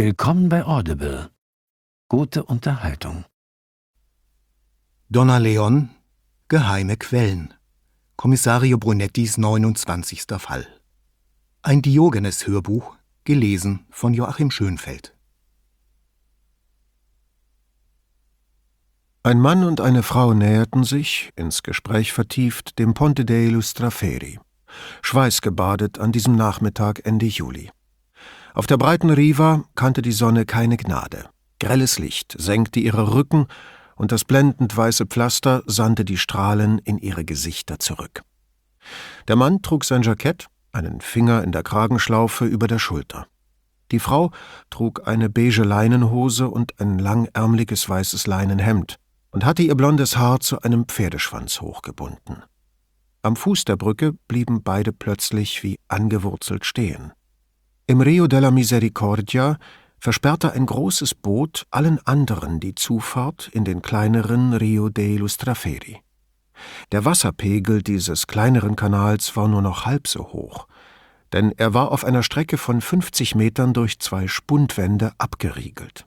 Willkommen bei Audible. Gute Unterhaltung. Donna Leon, Geheime Quellen. Kommissario Brunettis 29. Fall. Ein Diogenes-Hörbuch, gelesen von Joachim Schönfeld. Ein Mann und eine Frau näherten sich, ins Gespräch vertieft, dem Ponte dei Lustraferi, schweißgebadet an diesem Nachmittag Ende Juli. Auf der breiten Riva kannte die Sonne keine Gnade. Grelles Licht senkte ihre Rücken, und das blendend weiße Pflaster sandte die Strahlen in ihre Gesichter zurück. Der Mann trug sein Jackett, einen Finger in der Kragenschlaufe über der Schulter. Die Frau trug eine beige Leinenhose und ein langärmliches weißes Leinenhemd und hatte ihr blondes Haar zu einem Pferdeschwanz hochgebunden. Am Fuß der Brücke blieben beide plötzlich wie angewurzelt stehen. Im Rio della Misericordia versperrte ein großes Boot allen anderen die Zufahrt in den kleineren Rio dei Lustraferi. Der Wasserpegel dieses kleineren Kanals war nur noch halb so hoch, denn er war auf einer Strecke von 50 Metern durch zwei Spundwände abgeriegelt.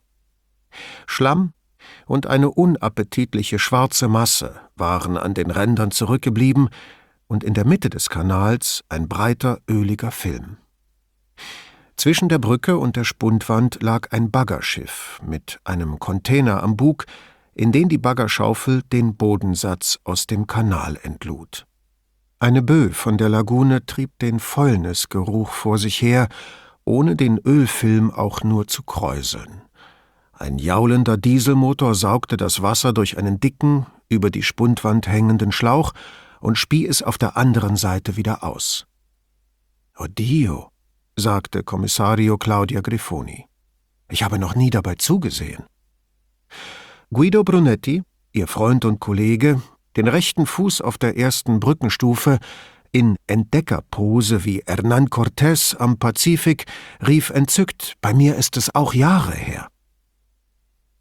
Schlamm und eine unappetitliche schwarze Masse waren an den Rändern zurückgeblieben und in der Mitte des Kanals ein breiter, öliger Film. Zwischen der Brücke und der Spundwand lag ein Baggerschiff mit einem Container am Bug, in den die Baggerschaufel den Bodensatz aus dem Kanal entlud. Eine Böe von der Lagune trieb den Fäulnisgeruch vor sich her, ohne den Ölfilm auch nur zu kräuseln. Ein jaulender Dieselmotor saugte das Wasser durch einen dicken, über die Spundwand hängenden Schlauch und spie es auf der anderen Seite wieder aus. Odio, sagte Kommissario Claudia Grifoni. Ich habe noch nie dabei zugesehen. Guido Brunetti, ihr Freund und Kollege, den rechten Fuß auf der ersten Brückenstufe, in Entdeckerpose wie Hernán Cortés am Pazifik, rief entzückt, bei mir ist es auch Jahre her.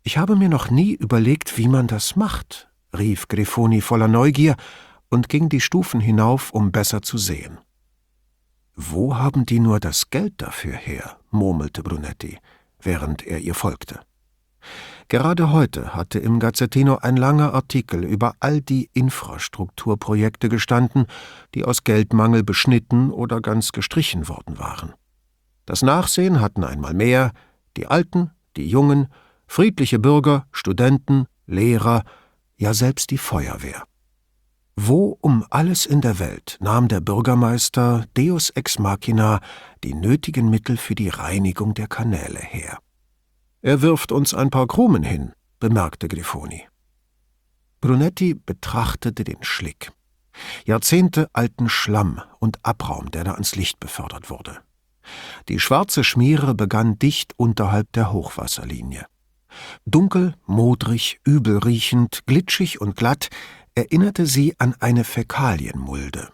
Ich habe mir noch nie überlegt, wie man das macht, rief Grifoni voller Neugier und ging die Stufen hinauf, um besser zu sehen. Wo haben die nur das Geld dafür her? murmelte Brunetti, während er ihr folgte. Gerade heute hatte im Gazzettino ein langer Artikel über all die Infrastrukturprojekte gestanden, die aus Geldmangel beschnitten oder ganz gestrichen worden waren. Das Nachsehen hatten einmal mehr die Alten, die Jungen, friedliche Bürger, Studenten, Lehrer, ja selbst die Feuerwehr. Wo um alles in der Welt nahm der Bürgermeister Deus ex machina die nötigen Mittel für die Reinigung der Kanäle her? Er wirft uns ein paar Krumen hin, bemerkte Grifoni. Brunetti betrachtete den Schlick. Jahrzehnte alten Schlamm und Abraum, der da ans Licht befördert wurde. Die schwarze Schmiere begann dicht unterhalb der Hochwasserlinie. Dunkel, modrig, übelriechend, glitschig und glatt erinnerte sie an eine Fäkalienmulde.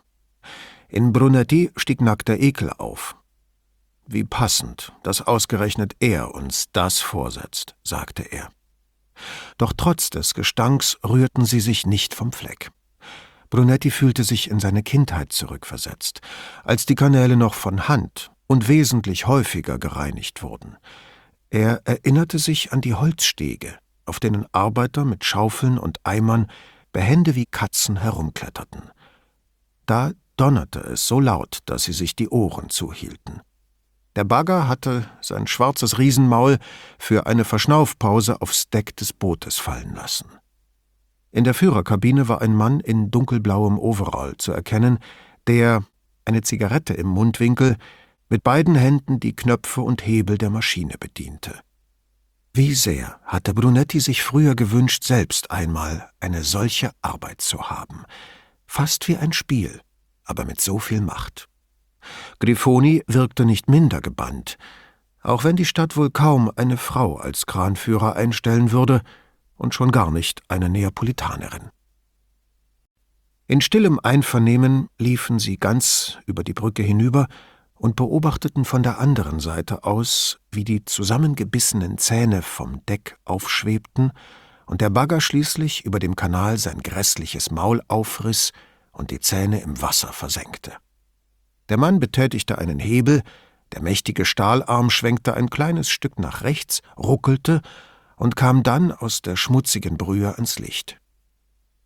In Brunetti stieg nackter Ekel auf. Wie passend, dass ausgerechnet er uns das vorsetzt, sagte er. Doch trotz des Gestanks rührten sie sich nicht vom Fleck. Brunetti fühlte sich in seine Kindheit zurückversetzt, als die Kanäle noch von Hand und wesentlich häufiger gereinigt wurden. Er erinnerte sich an die Holzstege, auf denen Arbeiter mit Schaufeln und Eimern behende wie Katzen herumkletterten. Da donnerte es so laut, dass sie sich die Ohren zuhielten. Der Bagger hatte sein schwarzes Riesenmaul für eine Verschnaufpause aufs Deck des Bootes fallen lassen. In der Führerkabine war ein Mann in dunkelblauem Overall zu erkennen, der, eine Zigarette im Mundwinkel, mit beiden Händen die Knöpfe und Hebel der Maschine bediente. Wie sehr hatte Brunetti sich früher gewünscht, selbst einmal eine solche Arbeit zu haben. Fast wie ein Spiel, aber mit so viel Macht. Grifoni wirkte nicht minder gebannt, auch wenn die Stadt wohl kaum eine Frau als Kranführer einstellen würde und schon gar nicht eine Neapolitanerin. In stillem Einvernehmen liefen sie ganz über die Brücke hinüber und beobachteten von der anderen Seite aus, wie die zusammengebissenen Zähne vom Deck aufschwebten und der Bagger schließlich über dem Kanal sein grässliches Maul aufriss und die Zähne im Wasser versenkte. Der Mann betätigte einen Hebel, Der mächtige Stahlarm schwenkte ein kleines Stück nach rechts, ruckelte und kam dann aus der schmutzigen Brühe ans Licht.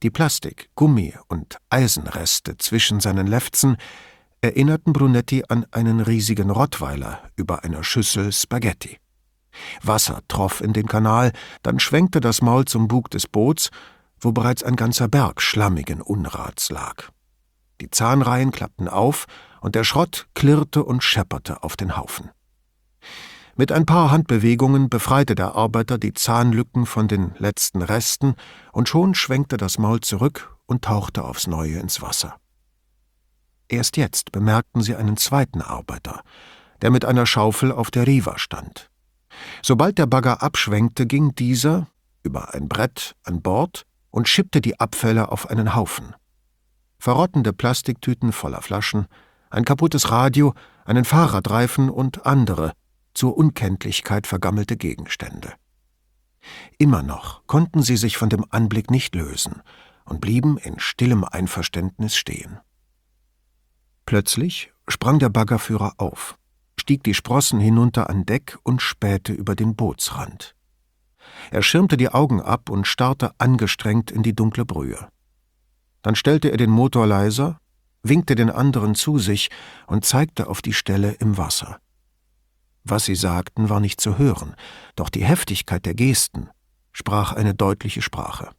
Die Plastik-, Gummi- und Eisenreste zwischen seinen Lefzen erinnerten Brunetti an einen riesigen Rottweiler über einer Schüssel Spaghetti. Wasser troff in den Kanal, dann schwenkte das Maul zum Bug des Boots, wo bereits ein ganzer Berg schlammigen Unrats lag. Die Zahnreihen klappten auf, und der Schrott klirrte und schepperte auf den Haufen. Mit ein paar Handbewegungen befreite der Arbeiter die Zahnlücken von den letzten Resten, und schon schwenkte das Maul zurück und tauchte aufs neue ins Wasser. Erst jetzt bemerkten sie einen zweiten Arbeiter, der mit einer Schaufel auf der Riva stand. Sobald der Bagger abschwenkte, ging dieser über ein Brett an Bord und schippte die Abfälle auf einen Haufen. Verrottende Plastiktüten voller Flaschen, ein kaputtes Radio, einen Fahrradreifen und andere, zur Unkenntlichkeit vergammelte Gegenstände. Immer noch konnten sie sich von dem Anblick nicht lösen und blieben in stillem Einverständnis stehen. Plötzlich sprang der Baggerführer auf, stieg die Sprossen hinunter an Deck und spähte über den Bootsrand. Er schirmte die Augen ab und starrte angestrengt in die dunkle Brühe. Dann stellte er den Motor leiser, winkte den anderen zu sich und zeigte auf die Stelle im Wasser. Was sie sagten, war nicht zu hören, doch die Heftigkeit der Gesten sprach eine deutliche Sprache.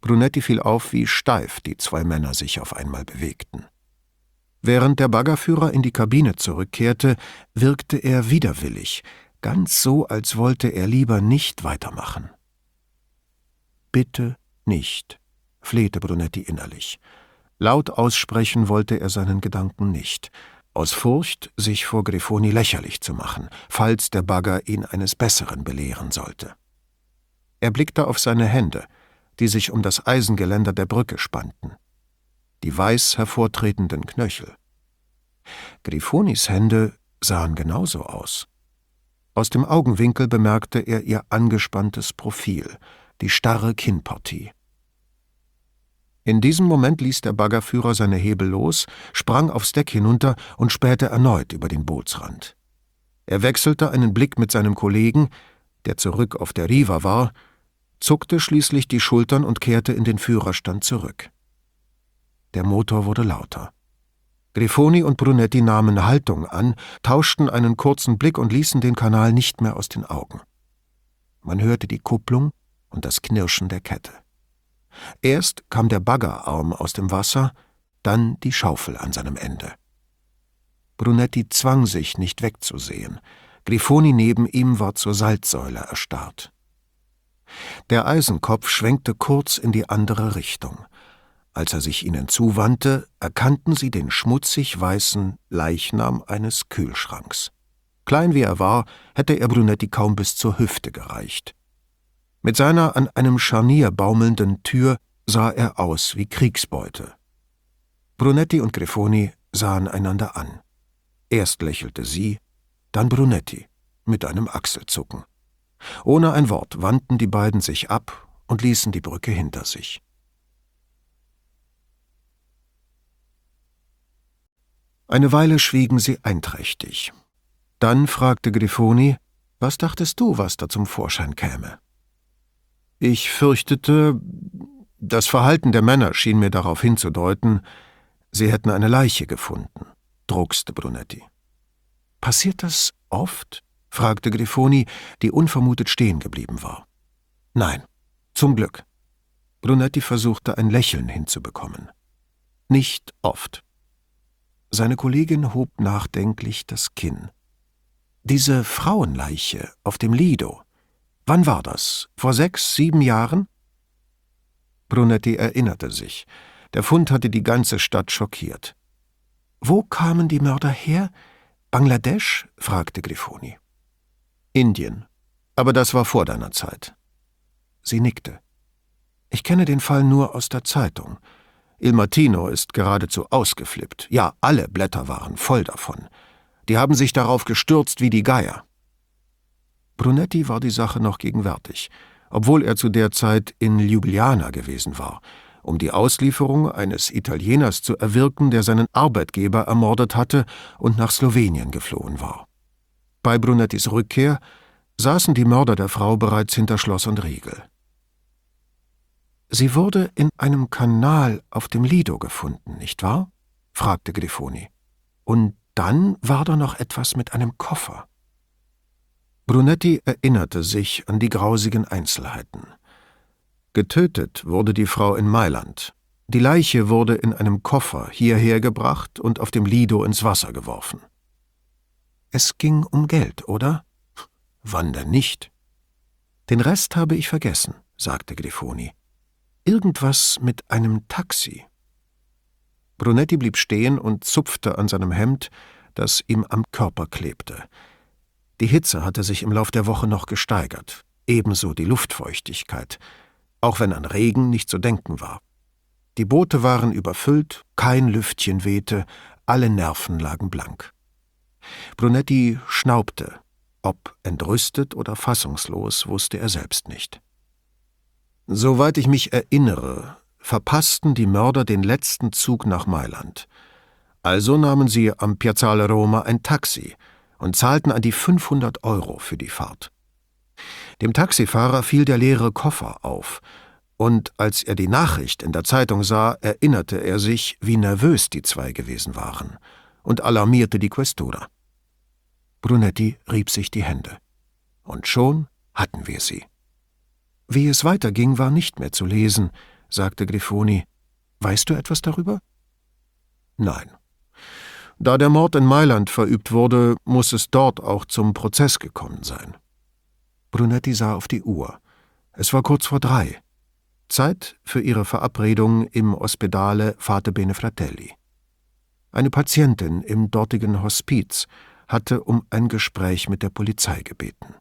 Brunetti fiel auf, wie steif die zwei Männer sich auf einmal bewegten. Während der Baggerführer in die Kabine zurückkehrte, wirkte er widerwillig, ganz so, als wollte er lieber nicht weitermachen. Bitte nicht, flehte Brunetti innerlich. Laut aussprechen wollte er seinen Gedanken nicht, aus Furcht, sich vor Grifoni lächerlich zu machen, falls der Bagger ihn eines Besseren belehren sollte. Er blickte auf seine Hände, die sich um das Eisengeländer der Brücke spannten, die weiß hervortretenden Knöchel. Grifonis Hände sahen genauso aus. Aus dem Augenwinkel bemerkte er ihr angespanntes Profil, die starre Kinnpartie. In diesem Moment ließ der Baggerführer seine Hebel los, sprang aufs Deck hinunter und spähte erneut über den Bootsrand. Er wechselte einen Blick mit seinem Kollegen, der zurück auf der Riva war, zuckte schließlich die Schultern und kehrte in den Führerstand zurück. Der Motor wurde lauter. Grifoni und Brunetti nahmen Haltung an, tauschten einen kurzen Blick und ließen den Kanal nicht mehr aus den Augen. Man hörte die Kupplung und das Knirschen der Kette. Erst kam der Baggerarm aus dem Wasser, dann die Schaufel an seinem Ende. Brunetti zwang sich, nicht wegzusehen. Grifoni neben ihm war zur Salzsäule erstarrt. Der Eisenkopf schwenkte kurz in die andere Richtung. Als er sich ihnen zuwandte, erkannten sie den schmutzig weißen Leichnam eines Kühlschranks. Klein wie er war, hätte er Brunetti kaum bis zur Hüfte gereicht. Mit seiner an einem Scharnier baumelnden Tür sah er aus wie Kriegsbeute. Brunetti und Grifoni sahen einander an. Erst lächelte sie, dann Brunetti mit einem Achselzucken. Ohne ein Wort wandten die beiden sich ab und ließen die Brücke hinter sich. Eine Weile schwiegen sie einträchtig. Dann fragte Grifoni, was dachtest du, was da zum Vorschein käme? Ich fürchtete, das Verhalten der Männer schien mir darauf hinzudeuten, sie hätten eine Leiche gefunden, druckste Brunetti. Passiert das oft? fragte Grifoni, die unvermutet stehen geblieben war. Nein, zum Glück. Brunetti versuchte ein Lächeln hinzubekommen. Nicht oft. Seine Kollegin hob nachdenklich das Kinn. Diese Frauenleiche auf dem Lido, Wann war das? Vor sechs, sieben Jahren? Brunetti erinnerte sich. Der Fund hatte die ganze Stadt schockiert. Wo kamen die Mörder her? Bangladesch? fragte Grifoni. Indien. Aber das war vor deiner Zeit. Sie nickte. Ich kenne den Fall nur aus der Zeitung. Il Martino ist geradezu ausgeflippt. Ja, alle Blätter waren voll davon. Die haben sich darauf gestürzt wie die Geier. Brunetti war die Sache noch gegenwärtig, obwohl er zu der Zeit in Ljubljana gewesen war, um die Auslieferung eines Italieners zu erwirken, der seinen Arbeitgeber ermordet hatte und nach Slowenien geflohen war. Bei Brunettis Rückkehr saßen die Mörder der Frau bereits hinter Schloss und Riegel. Sie wurde in einem Kanal auf dem Lido gefunden, nicht wahr? fragte Grifoni. Und dann war da noch etwas mit einem Koffer. Brunetti erinnerte sich an die grausigen Einzelheiten. Getötet wurde die Frau in Mailand. Die Leiche wurde in einem Koffer hierher gebracht und auf dem Lido ins Wasser geworfen. Es ging um Geld, oder? Wann denn nicht? Den Rest habe ich vergessen, sagte Grifoni. Irgendwas mit einem Taxi. Brunetti blieb stehen und zupfte an seinem Hemd, das ihm am Körper klebte. Die Hitze hatte sich im Lauf der Woche noch gesteigert, ebenso die Luftfeuchtigkeit, auch wenn an Regen nicht zu denken war. Die Boote waren überfüllt, kein Lüftchen wehte, alle Nerven lagen blank. Brunetti schnaubte, ob entrüstet oder fassungslos, wusste er selbst nicht. Soweit ich mich erinnere, verpassten die Mörder den letzten Zug nach Mailand. Also nahmen sie am Piazzale Roma ein Taxi und zahlten an die 500 Euro für die Fahrt. Dem Taxifahrer fiel der leere Koffer auf, und als er die Nachricht in der Zeitung sah, erinnerte er sich, wie nervös die zwei gewesen waren, und alarmierte die Questura. Brunetti rieb sich die Hände. Und schon hatten wir sie. Wie es weiterging, war nicht mehr zu lesen, sagte Grifoni. Weißt du etwas darüber? Nein. Da der Mord in Mailand verübt wurde, muss es dort auch zum Prozess gekommen sein. Brunetti sah auf die Uhr. Es war kurz vor drei. Zeit für ihre Verabredung im Ospedale Fate Bene Fratelli. Eine Patientin im dortigen Hospiz hatte um ein Gespräch mit der Polizei gebeten.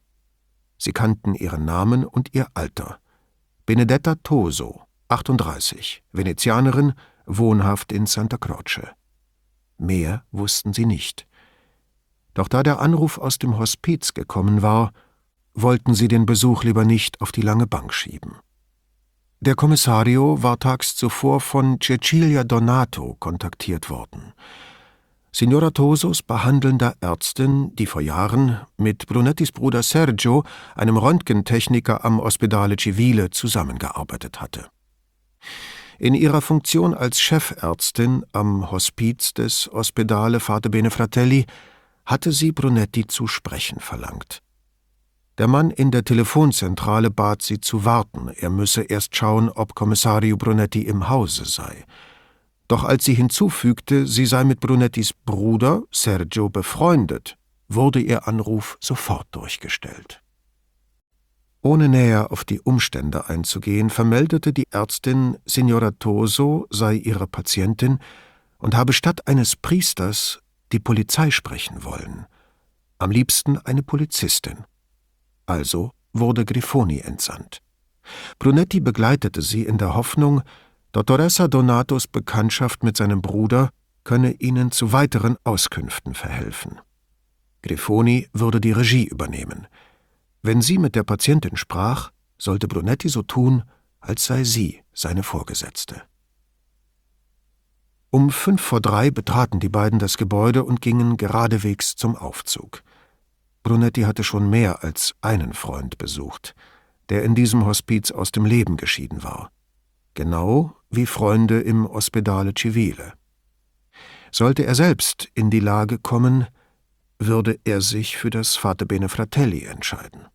Sie kannten ihren Namen und ihr Alter. Benedetta Toso, 38, Venezianerin, wohnhaft in Santa Croce. Mehr wussten sie nicht. Doch da der Anruf aus dem Hospiz gekommen war, wollten sie den Besuch lieber nicht auf die lange Bank schieben. Der Kommissario war tags zuvor von Cecilia Donato kontaktiert worden. Signora Tosos behandelnder Ärztin, die vor Jahren mit Brunettis Bruder Sergio, einem Röntgentechniker am Ospedale Civile, zusammengearbeitet hatte. In ihrer Funktion als Chefärztin am Hospiz des Ospedale Fate Bene Fratelli hatte sie Brunetti zu sprechen verlangt. Der Mann in der Telefonzentrale bat sie zu warten, er müsse erst schauen, ob Kommissario Brunetti im Hause sei. Doch als sie hinzufügte, sie sei mit Brunettis Bruder Sergio befreundet, wurde ihr Anruf sofort durchgestellt. Ohne näher auf die Umstände einzugehen, vermeldete die Ärztin, Signora Toso sei ihre Patientin und habe statt eines Priesters die Polizei sprechen wollen. Am liebsten eine Polizistin. Also wurde Grifoni entsandt. Brunetti begleitete sie in der Hoffnung, Dottoressa Donatos Bekanntschaft mit seinem Bruder könne ihnen zu weiteren Auskünften verhelfen. Grifoni würde die Regie übernehmen. Wenn sie mit der Patientin sprach, sollte Brunetti so tun, als sei sie seine Vorgesetzte. Um fünf vor drei betraten die beiden das Gebäude und gingen geradewegs zum Aufzug. Brunetti hatte schon mehr als einen Freund besucht, der in diesem Hospiz aus dem Leben geschieden war genau wie Freunde im Ospedale Civile. Sollte er selbst in die Lage kommen, würde er sich für das Fate Bene Fratelli entscheiden.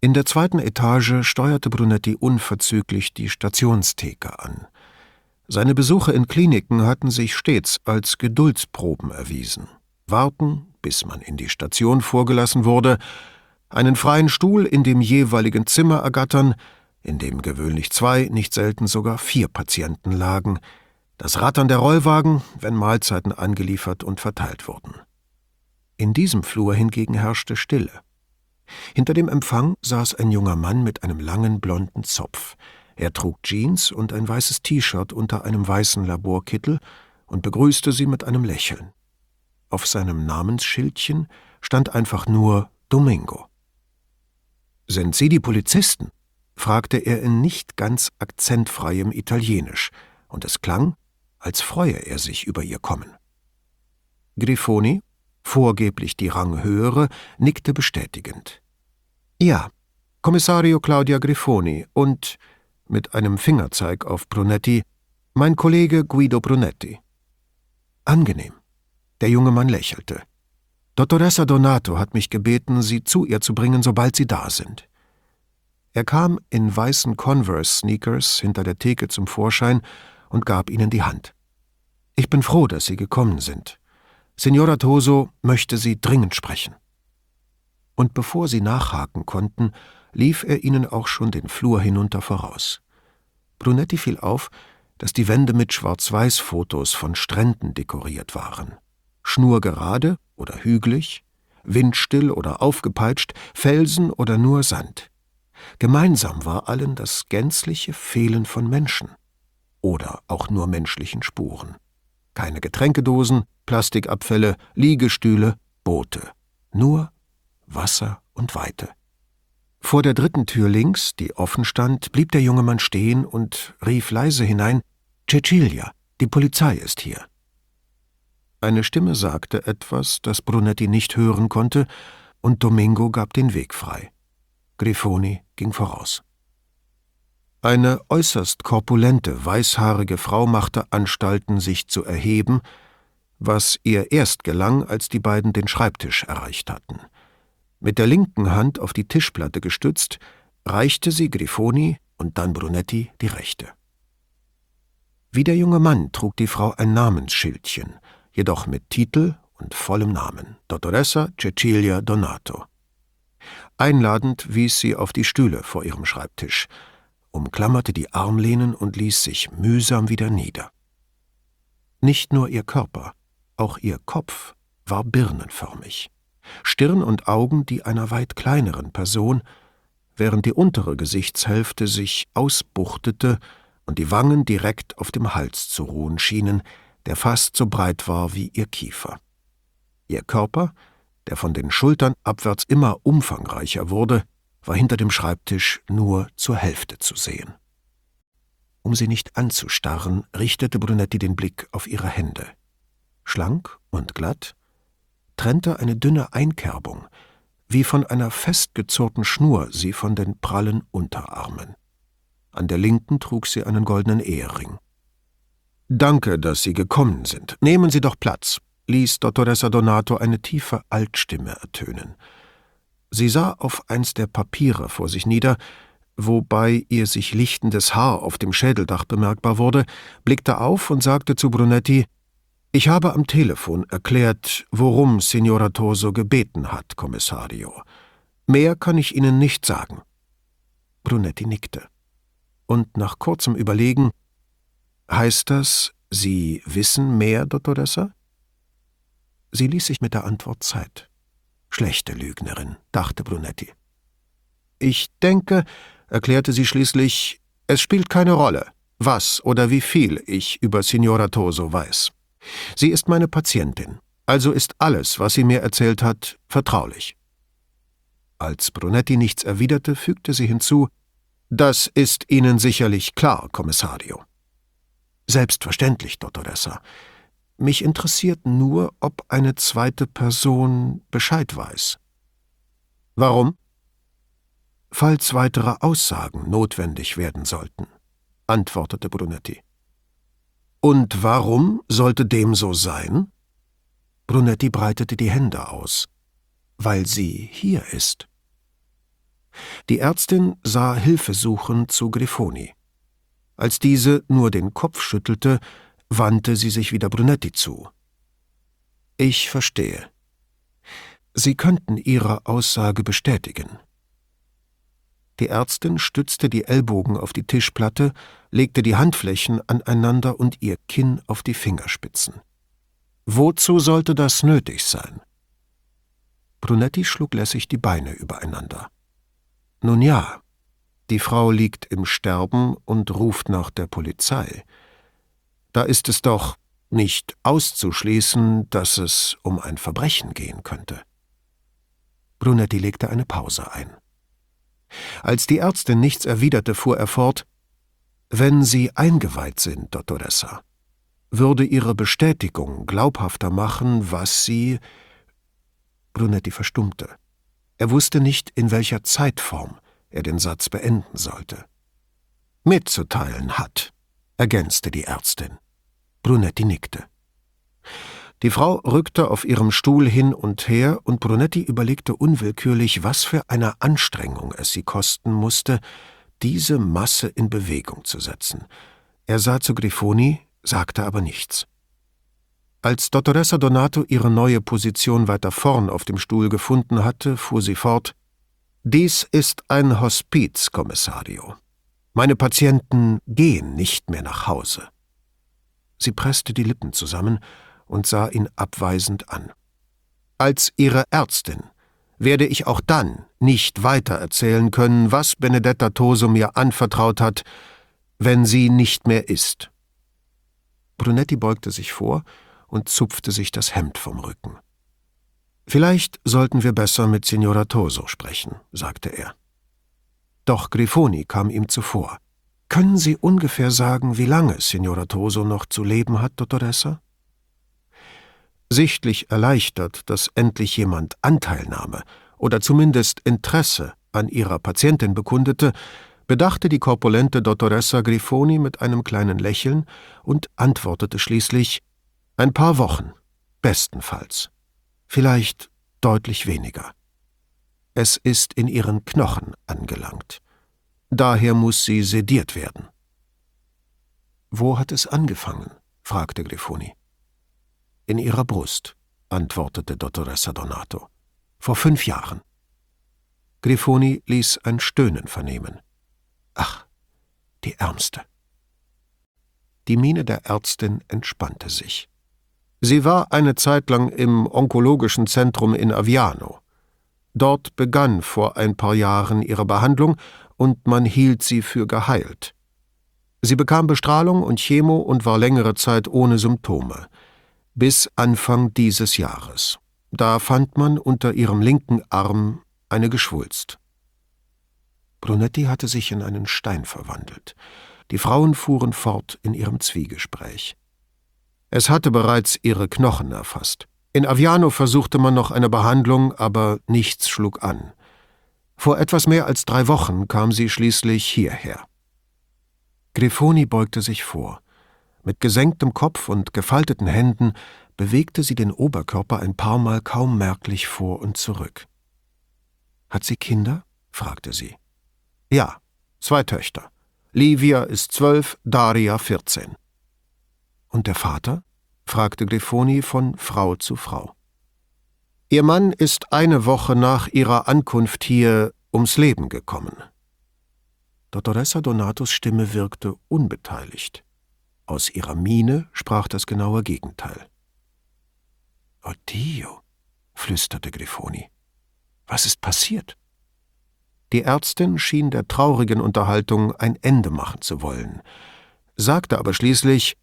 In der zweiten Etage steuerte Brunetti unverzüglich die Stationstheke an. Seine Besuche in Kliniken hatten sich stets als Geduldsproben erwiesen. Warten, bis man in die Station vorgelassen wurde, einen freien Stuhl in dem jeweiligen Zimmer ergattern, in dem gewöhnlich zwei, nicht selten sogar vier Patienten lagen, das Rattern der Rollwagen, wenn Mahlzeiten angeliefert und verteilt wurden. In diesem Flur hingegen herrschte Stille. Hinter dem Empfang saß ein junger Mann mit einem langen blonden Zopf. Er trug Jeans und ein weißes T-Shirt unter einem weißen Laborkittel und begrüßte sie mit einem Lächeln. Auf seinem Namensschildchen stand einfach nur Domingo. Sind Sie die Polizisten? Fragte er in nicht ganz akzentfreiem Italienisch, und es klang, als freue er sich über ihr Kommen. Grifoni, vorgeblich die Ranghöhere, nickte bestätigend. Ja, Kommissario Claudia Grifoni und, mit einem Fingerzeig auf Brunetti, mein Kollege Guido Brunetti. Angenehm. Der junge Mann lächelte. Dottoressa Donato hat mich gebeten, Sie zu ihr zu bringen, sobald Sie da sind. Er kam in weißen Converse-Sneakers hinter der Theke zum Vorschein und gab ihnen die Hand. Ich bin froh, dass Sie gekommen sind. Signora Toso möchte Sie dringend sprechen. Und bevor sie nachhaken konnten, lief er ihnen auch schon den Flur hinunter voraus. Brunetti fiel auf, dass die Wände mit Schwarz-Weiß-Fotos von Stränden dekoriert waren. Schnurgerade oder hügelig, windstill oder aufgepeitscht, Felsen oder nur Sand. Gemeinsam war allen das gänzliche Fehlen von Menschen oder auch nur menschlichen Spuren. Keine Getränkedosen, Plastikabfälle, Liegestühle, Boote. Nur Wasser und Weite. Vor der dritten Tür links, die offen stand, blieb der junge Mann stehen und rief leise hinein Cecilia, die Polizei ist hier. Eine Stimme sagte etwas, das Brunetti nicht hören konnte, und Domingo gab den Weg frei. Grifoni ging voraus. Eine äußerst korpulente, weißhaarige Frau machte Anstalten, sich zu erheben, was ihr erst gelang, als die beiden den Schreibtisch erreicht hatten. Mit der linken Hand auf die Tischplatte gestützt, reichte sie Grifoni und dann Brunetti die rechte. Wie der junge Mann trug die Frau ein Namensschildchen, jedoch mit Titel und vollem Namen: Dottoressa Cecilia Donato. Einladend wies sie auf die Stühle vor ihrem Schreibtisch, umklammerte die Armlehnen und ließ sich mühsam wieder nieder. Nicht nur ihr Körper, auch ihr Kopf war birnenförmig. Stirn und Augen die einer weit kleineren Person, während die untere Gesichtshälfte sich ausbuchtete und die Wangen direkt auf dem Hals zu ruhen schienen, der fast so breit war wie ihr Kiefer. Ihr Körper, der von den Schultern abwärts immer umfangreicher wurde, war hinter dem Schreibtisch nur zur Hälfte zu sehen. Um sie nicht anzustarren, richtete Brunetti den Blick auf ihre Hände. Schlank und glatt, trennte eine dünne Einkerbung, wie von einer festgezurrten Schnur sie von den prallen Unterarmen. An der linken trug sie einen goldenen Ehering. Danke, dass Sie gekommen sind. Nehmen Sie doch Platz, ließ Dottoressa Donato eine tiefe Altstimme ertönen. Sie sah auf eins der Papiere vor sich nieder, wobei ihr sich lichtendes Haar auf dem Schädeldach bemerkbar wurde, blickte auf und sagte zu Brunetti ich habe am Telefon erklärt, worum Signora Toso gebeten hat, Kommissario. Mehr kann ich Ihnen nicht sagen. Brunetti nickte. Und nach kurzem Überlegen Heißt das, Sie wissen mehr, Dottoressa? Sie ließ sich mit der Antwort Zeit. Schlechte Lügnerin, dachte Brunetti. Ich denke, erklärte sie schließlich, es spielt keine Rolle, was oder wie viel ich über Signora Toso weiß. Sie ist meine Patientin, also ist alles, was sie mir erzählt hat, vertraulich. Als Brunetti nichts erwiderte, fügte sie hinzu Das ist Ihnen sicherlich klar, Kommissario. Selbstverständlich, Dottoressa. Mich interessiert nur, ob eine zweite Person Bescheid weiß. Warum? Falls weitere Aussagen notwendig werden sollten, antwortete Brunetti. Und warum sollte dem so sein? Brunetti breitete die Hände aus. Weil sie hier ist. Die Ärztin sah hilfesuchend zu Grifoni. Als diese nur den Kopf schüttelte, wandte sie sich wieder Brunetti zu. Ich verstehe. Sie könnten Ihre Aussage bestätigen. Die Ärztin stützte die Ellbogen auf die Tischplatte, legte die Handflächen aneinander und ihr Kinn auf die Fingerspitzen. Wozu sollte das nötig sein? Brunetti schlug lässig die Beine übereinander. Nun ja, die Frau liegt im Sterben und ruft nach der Polizei. Da ist es doch nicht auszuschließen, dass es um ein Verbrechen gehen könnte. Brunetti legte eine Pause ein. Als die Ärztin nichts erwiderte, fuhr er fort Wenn Sie eingeweiht sind, Dottoressa, würde Ihre Bestätigung glaubhafter machen, was Sie. Brunetti verstummte. Er wusste nicht, in welcher Zeitform er den Satz beenden sollte. Mitzuteilen hat, ergänzte die Ärztin. Brunetti nickte. Die Frau rückte auf ihrem Stuhl hin und her, und Brunetti überlegte unwillkürlich, was für eine Anstrengung es sie kosten musste, diese Masse in Bewegung zu setzen. Er sah zu Grifoni, sagte aber nichts. Als Dottoressa Donato ihre neue Position weiter vorn auf dem Stuhl gefunden hatte, fuhr sie fort Dies ist ein Hospiz, Kommissario. Meine Patienten gehen nicht mehr nach Hause. Sie presste die Lippen zusammen und sah ihn abweisend an. Als Ihre Ärztin werde ich auch dann nicht weiter erzählen können, was Benedetta Toso mir anvertraut hat, wenn sie nicht mehr ist. Brunetti beugte sich vor und zupfte sich das Hemd vom Rücken. Vielleicht sollten wir besser mit Signora Toso sprechen, sagte er. Doch Grifoni kam ihm zuvor. Können Sie ungefähr sagen, wie lange Signora Toso noch zu leben hat, Dottoressa? Sichtlich erleichtert, dass endlich jemand Anteilnahme oder zumindest Interesse an ihrer Patientin bekundete, bedachte die korpulente Dottoressa Grifoni mit einem kleinen Lächeln und antwortete schließlich Ein paar Wochen, bestenfalls. Vielleicht deutlich weniger. Es ist in ihren Knochen angelangt. Daher muss sie sediert werden. Wo hat es angefangen? fragte Grifoni. In ihrer Brust, antwortete Dottoressa Donato. Vor fünf Jahren. Grifoni ließ ein Stöhnen vernehmen. Ach, die Ärmste. Die Miene der Ärztin entspannte sich. Sie war eine Zeit lang im onkologischen Zentrum in Aviano. Dort begann vor ein paar Jahren ihre Behandlung und man hielt sie für geheilt. Sie bekam Bestrahlung und Chemo und war längere Zeit ohne Symptome. Bis Anfang dieses Jahres. Da fand man unter ihrem linken Arm eine Geschwulst. Brunetti hatte sich in einen Stein verwandelt. Die Frauen fuhren fort in ihrem Zwiegespräch. Es hatte bereits ihre Knochen erfasst. In Aviano versuchte man noch eine Behandlung, aber nichts schlug an. Vor etwas mehr als drei Wochen kam sie schließlich hierher. Grifoni beugte sich vor. Mit gesenktem Kopf und gefalteten Händen bewegte sie den Oberkörper ein paar Mal kaum merklich vor und zurück. Hat sie Kinder? fragte sie. Ja, zwei Töchter. Livia ist zwölf, Daria vierzehn. Und der Vater? Fragte Grifoni von Frau zu Frau. Ihr Mann ist eine Woche nach ihrer Ankunft hier ums Leben gekommen. Dottoressa Donatos Stimme wirkte unbeteiligt. Aus ihrer Miene sprach das genaue Gegenteil. Oddio, flüsterte Grifoni. Was ist passiert? Die Ärztin schien der traurigen Unterhaltung ein Ende machen zu wollen, sagte aber schließlich,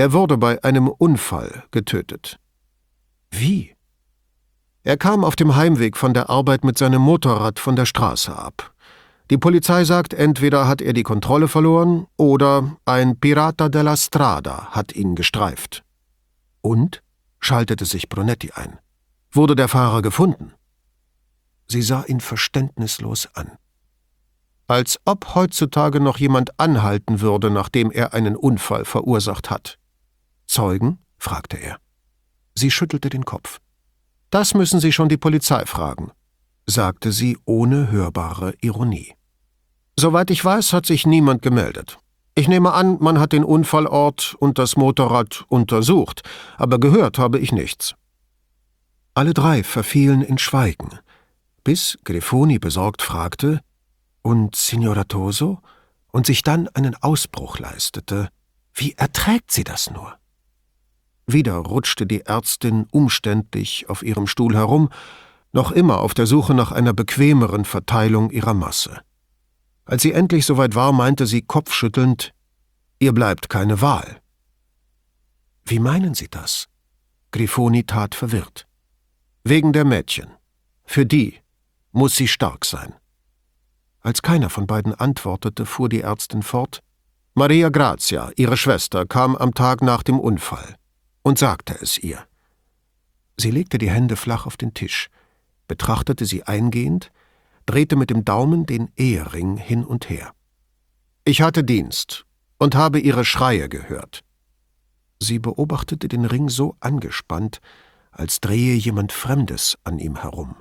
er wurde bei einem Unfall getötet. Wie? Er kam auf dem Heimweg von der Arbeit mit seinem Motorrad von der Straße ab. Die Polizei sagt, entweder hat er die Kontrolle verloren oder ein Pirata della Strada hat ihn gestreift. Und? schaltete sich Brunetti ein. Wurde der Fahrer gefunden? Sie sah ihn verständnislos an. Als ob heutzutage noch jemand anhalten würde, nachdem er einen Unfall verursacht hat. Zeugen? fragte er. Sie schüttelte den Kopf. Das müssen Sie schon die Polizei fragen, sagte sie ohne hörbare Ironie. Soweit ich weiß, hat sich niemand gemeldet. Ich nehme an, man hat den Unfallort und das Motorrad untersucht, aber gehört habe ich nichts. Alle drei verfielen in Schweigen, bis Grifoni besorgt fragte, und Signora Toso? und sich dann einen Ausbruch leistete. Wie erträgt sie das nur? Wieder rutschte die Ärztin umständlich auf ihrem Stuhl herum, noch immer auf der Suche nach einer bequemeren Verteilung ihrer Masse. Als sie endlich soweit war, meinte sie kopfschüttelnd Ihr bleibt keine Wahl. Wie meinen Sie das? Grifoni tat verwirrt. Wegen der Mädchen. Für die muss sie stark sein. Als keiner von beiden antwortete, fuhr die Ärztin fort Maria Grazia, ihre Schwester, kam am Tag nach dem Unfall und sagte es ihr. Sie legte die Hände flach auf den Tisch, betrachtete sie eingehend, drehte mit dem Daumen den Ehering hin und her. Ich hatte Dienst und habe ihre Schreie gehört. Sie beobachtete den Ring so angespannt, als drehe jemand Fremdes an ihm herum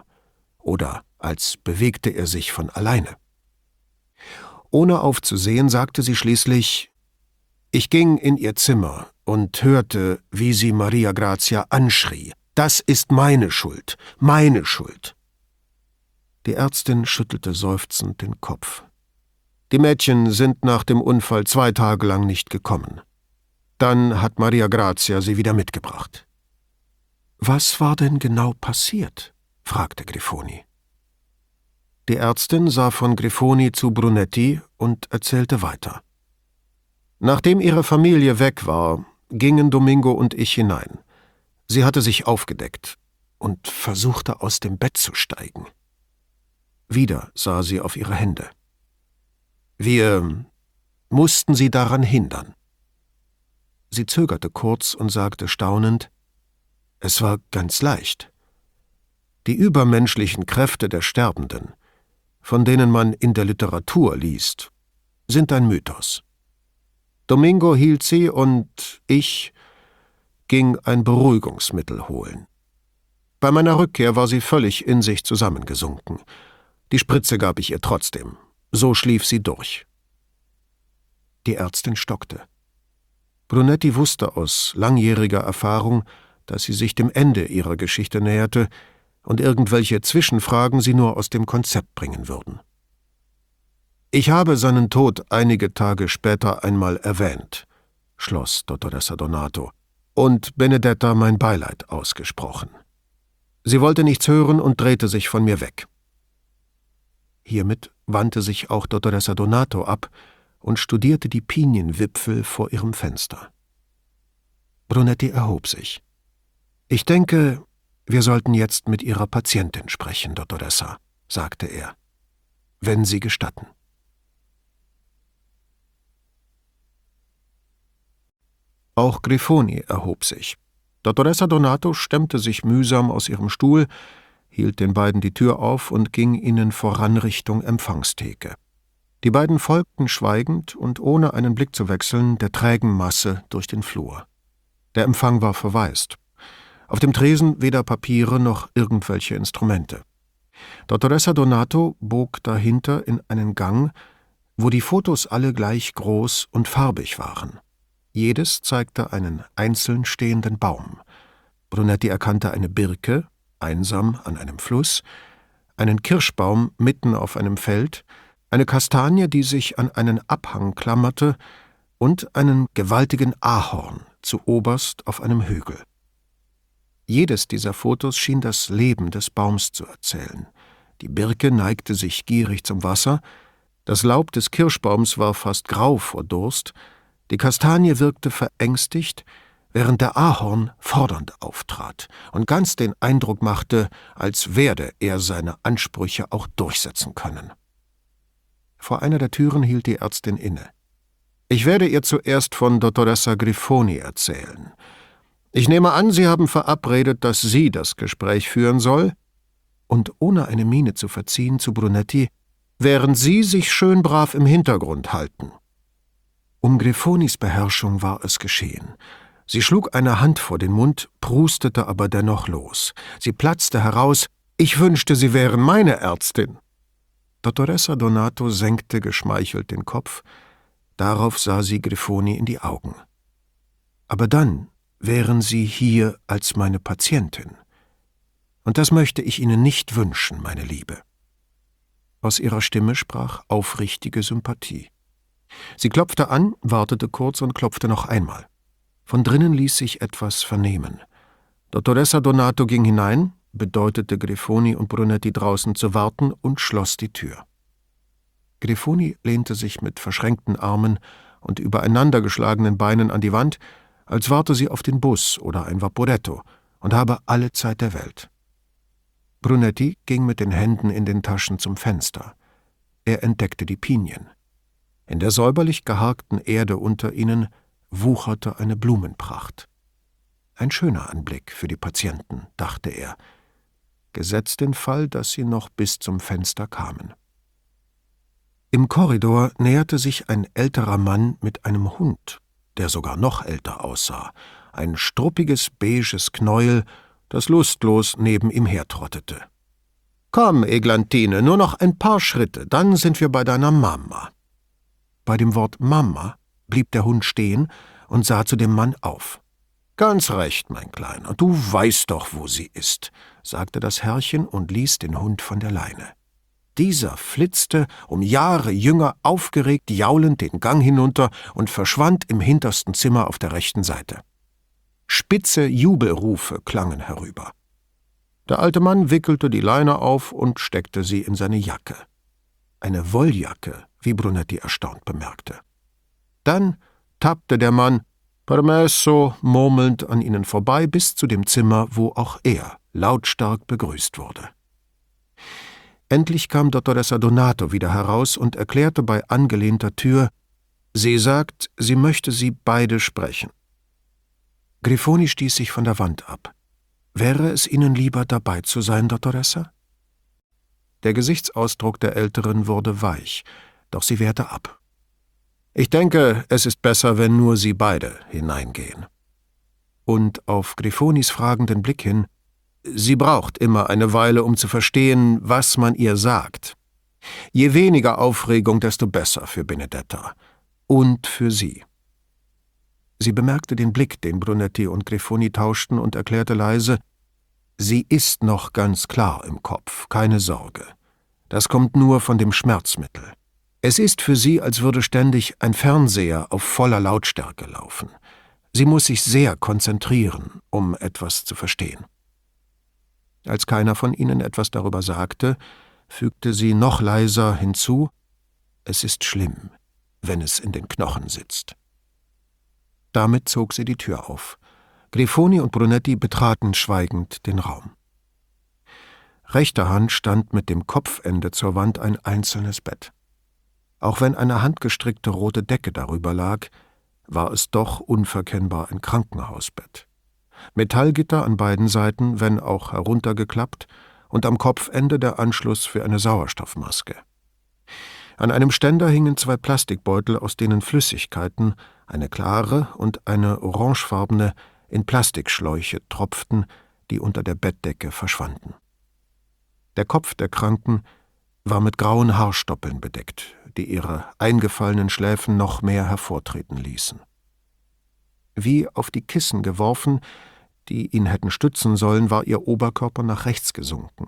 oder als bewegte er sich von alleine. Ohne aufzusehen, sagte sie schließlich Ich ging in ihr Zimmer und hörte, wie sie Maria Grazia anschrie. Das ist meine Schuld, meine Schuld. Die Ärztin schüttelte seufzend den Kopf. Die Mädchen sind nach dem Unfall zwei Tage lang nicht gekommen. Dann hat Maria Grazia sie wieder mitgebracht. Was war denn genau passiert? fragte Grifoni. Die Ärztin sah von Grifoni zu Brunetti und erzählte weiter. Nachdem ihre Familie weg war, gingen Domingo und ich hinein. Sie hatte sich aufgedeckt und versuchte aus dem Bett zu steigen. Wieder sah sie auf ihre Hände. Wir mussten sie daran hindern. Sie zögerte kurz und sagte staunend Es war ganz leicht. Die übermenschlichen Kräfte der Sterbenden, von denen man in der Literatur liest, sind ein Mythos. Domingo hielt sie und ich ging ein Beruhigungsmittel holen. Bei meiner Rückkehr war sie völlig in sich zusammengesunken. Die Spritze gab ich ihr trotzdem. So schlief sie durch. Die Ärztin stockte. Brunetti wusste aus langjähriger Erfahrung, dass sie sich dem Ende ihrer Geschichte näherte und irgendwelche Zwischenfragen sie nur aus dem Konzept bringen würden. Ich habe seinen Tod einige Tage später einmal erwähnt, schloss Dottoressa Donato, und Benedetta mein Beileid ausgesprochen. Sie wollte nichts hören und drehte sich von mir weg. Hiermit wandte sich auch Dottoressa Donato ab und studierte die Pinienwipfel vor ihrem Fenster. Brunetti erhob sich. Ich denke, wir sollten jetzt mit Ihrer Patientin sprechen, Dottoressa, sagte er. Wenn Sie gestatten. Auch Grifoni erhob sich. Dottoressa Donato stemmte sich mühsam aus ihrem Stuhl, hielt den beiden die Tür auf und ging ihnen voran Richtung Empfangstheke. Die beiden folgten schweigend und ohne einen Blick zu wechseln der trägen Masse durch den Flur. Der Empfang war verwaist. Auf dem Tresen weder Papiere noch irgendwelche Instrumente. Dottoressa Donato bog dahinter in einen Gang, wo die Fotos alle gleich groß und farbig waren. Jedes zeigte einen einzeln stehenden Baum. Brunetti erkannte eine Birke, einsam an einem Fluss, einen Kirschbaum mitten auf einem Feld, eine Kastanie, die sich an einen Abhang klammerte, und einen gewaltigen Ahorn zu oberst auf einem Hügel. Jedes dieser Fotos schien das Leben des Baums zu erzählen. Die Birke neigte sich gierig zum Wasser, das Laub des Kirschbaums war fast grau vor Durst, die Kastanie wirkte verängstigt, während der Ahorn fordernd auftrat und ganz den Eindruck machte, als werde er seine Ansprüche auch durchsetzen können. Vor einer der Türen hielt die Ärztin inne. Ich werde ihr zuerst von Dottoressa Grifoni erzählen. Ich nehme an, Sie haben verabredet, dass sie das Gespräch führen soll? Und ohne eine Miene zu verziehen zu Brunetti, während Sie sich schön brav im Hintergrund halten. Um Grifonis Beherrschung war es geschehen. Sie schlug eine Hand vor den Mund, prustete aber dennoch los. Sie platzte heraus, ich wünschte, Sie wären meine Ärztin. Dottoressa Donato senkte geschmeichelt den Kopf, darauf sah sie Grifoni in die Augen. Aber dann wären Sie hier als meine Patientin. Und das möchte ich Ihnen nicht wünschen, meine Liebe. Aus ihrer Stimme sprach aufrichtige Sympathie. Sie klopfte an, wartete kurz und klopfte noch einmal. Von drinnen ließ sich etwas vernehmen. Dottoressa Donato ging hinein, bedeutete Grifoni und Brunetti draußen zu warten und schloss die Tür. Grifoni lehnte sich mit verschränkten Armen und übereinandergeschlagenen Beinen an die Wand, als warte sie auf den Bus oder ein Vaporetto und habe alle Zeit der Welt. Brunetti ging mit den Händen in den Taschen zum Fenster. Er entdeckte die Pinien. In der säuberlich geharkten Erde unter ihnen wucherte eine Blumenpracht. Ein schöner Anblick für die Patienten, dachte er, gesetzt den Fall, dass sie noch bis zum Fenster kamen. Im Korridor näherte sich ein älterer Mann mit einem Hund, der sogar noch älter aussah, ein struppiges, beiges Knäuel, das lustlos neben ihm hertrottete. Komm, Eglantine, nur noch ein paar Schritte, dann sind wir bei deiner Mama. Bei dem Wort Mama blieb der Hund stehen und sah zu dem Mann auf. Ganz recht, mein Kleiner, du weißt doch, wo sie ist, sagte das Herrchen und ließ den Hund von der Leine. Dieser flitzte, um Jahre jünger, aufgeregt jaulend den Gang hinunter und verschwand im hintersten Zimmer auf der rechten Seite. Spitze Jubelrufe klangen herüber. Der alte Mann wickelte die Leine auf und steckte sie in seine Jacke. Eine Wolljacke, wie Brunetti erstaunt bemerkte. Dann tappte der Mann Permesso murmelnd an ihnen vorbei bis zu dem Zimmer, wo auch er lautstark begrüßt wurde. Endlich kam Dottoressa Donato wieder heraus und erklärte bei angelehnter Tür, sie sagt, sie möchte sie beide sprechen. Grifoni stieß sich von der Wand ab. Wäre es Ihnen lieber, dabei zu sein, Dottoressa? Der Gesichtsausdruck der Älteren wurde weich, doch sie wehrte ab. Ich denke, es ist besser, wenn nur Sie beide hineingehen. Und auf Grifonis fragenden Blick hin, Sie braucht immer eine Weile, um zu verstehen, was man ihr sagt. Je weniger Aufregung, desto besser für Benedetta. Und für sie. Sie bemerkte den Blick, den Brunetti und Grifoni tauschten, und erklärte leise, Sie ist noch ganz klar im Kopf, keine Sorge. Das kommt nur von dem Schmerzmittel. Es ist für sie, als würde ständig ein Fernseher auf voller Lautstärke laufen. Sie muss sich sehr konzentrieren, um etwas zu verstehen. Als keiner von ihnen etwas darüber sagte, fügte sie noch leiser hinzu Es ist schlimm, wenn es in den Knochen sitzt. Damit zog sie die Tür auf. Grifoni und Brunetti betraten schweigend den Raum. Rechter Hand stand mit dem Kopfende zur Wand ein einzelnes Bett. Auch wenn eine handgestrickte rote Decke darüber lag, war es doch unverkennbar ein Krankenhausbett. Metallgitter an beiden Seiten, wenn auch heruntergeklappt, und am Kopfende der Anschluss für eine Sauerstoffmaske. An einem Ständer hingen zwei Plastikbeutel, aus denen Flüssigkeiten, eine klare und eine orangefarbene, in Plastikschläuche tropften, die unter der Bettdecke verschwanden. Der Kopf der Kranken war mit grauen Haarstoppeln bedeckt, die ihre eingefallenen Schläfen noch mehr hervortreten ließen. Wie auf die Kissen geworfen, die ihn hätten stützen sollen, war ihr Oberkörper nach rechts gesunken.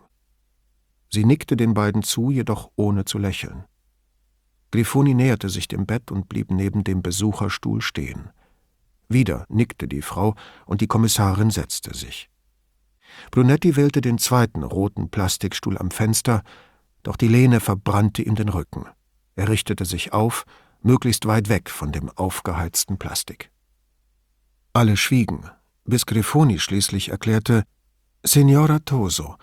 Sie nickte den beiden zu, jedoch ohne zu lächeln. Grifoni näherte sich dem Bett und blieb neben dem Besucherstuhl stehen. Wieder nickte die Frau, und die Kommissarin setzte sich. Brunetti wählte den zweiten roten Plastikstuhl am Fenster, doch die Lehne verbrannte ihm den Rücken. Er richtete sich auf, möglichst weit weg von dem aufgeheizten Plastik. Alle schwiegen, bis Grifoni schließlich erklärte, Signora Toso,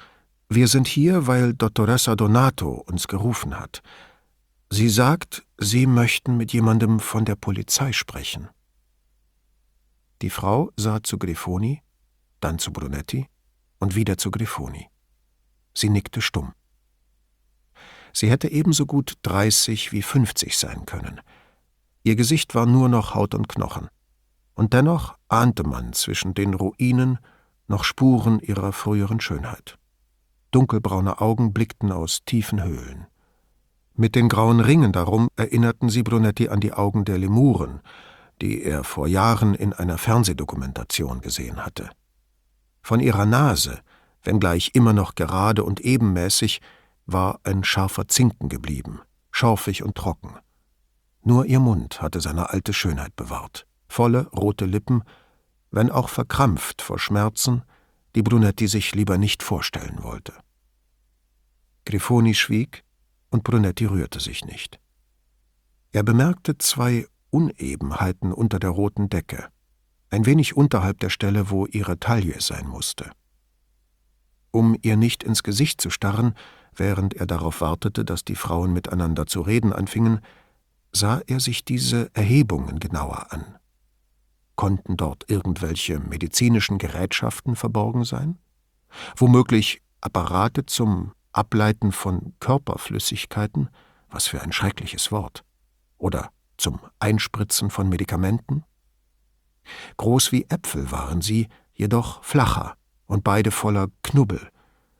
wir sind hier, weil Dottoressa Donato uns gerufen hat. Sie sagt, Sie möchten mit jemandem von der Polizei sprechen. Die Frau sah zu Grifoni, dann zu Brunetti und wieder zu Grifoni. Sie nickte stumm. Sie hätte ebenso gut dreißig wie fünfzig sein können. Ihr Gesicht war nur noch Haut und Knochen und dennoch ahnte man zwischen den Ruinen noch Spuren ihrer früheren Schönheit. Dunkelbraune Augen blickten aus tiefen Höhlen. Mit den grauen Ringen darum erinnerten sie Brunetti an die Augen der Lemuren, die er vor Jahren in einer Fernsehdokumentation gesehen hatte. Von ihrer Nase, wenngleich immer noch gerade und ebenmäßig, war ein scharfer Zinken geblieben, schorfig und trocken. Nur ihr Mund hatte seine alte Schönheit bewahrt volle rote Lippen, wenn auch verkrampft vor Schmerzen, die Brunetti sich lieber nicht vorstellen wollte. Grifoni schwieg und Brunetti rührte sich nicht. Er bemerkte zwei Unebenheiten unter der roten Decke, ein wenig unterhalb der Stelle, wo ihre Taille sein musste. Um ihr nicht ins Gesicht zu starren, während er darauf wartete, dass die Frauen miteinander zu reden anfingen, sah er sich diese Erhebungen genauer an. Konnten dort irgendwelche medizinischen Gerätschaften verborgen sein? Womöglich Apparate zum Ableiten von Körperflüssigkeiten, was für ein schreckliches Wort, oder zum Einspritzen von Medikamenten? Groß wie Äpfel waren sie, jedoch flacher und beide voller Knubbel,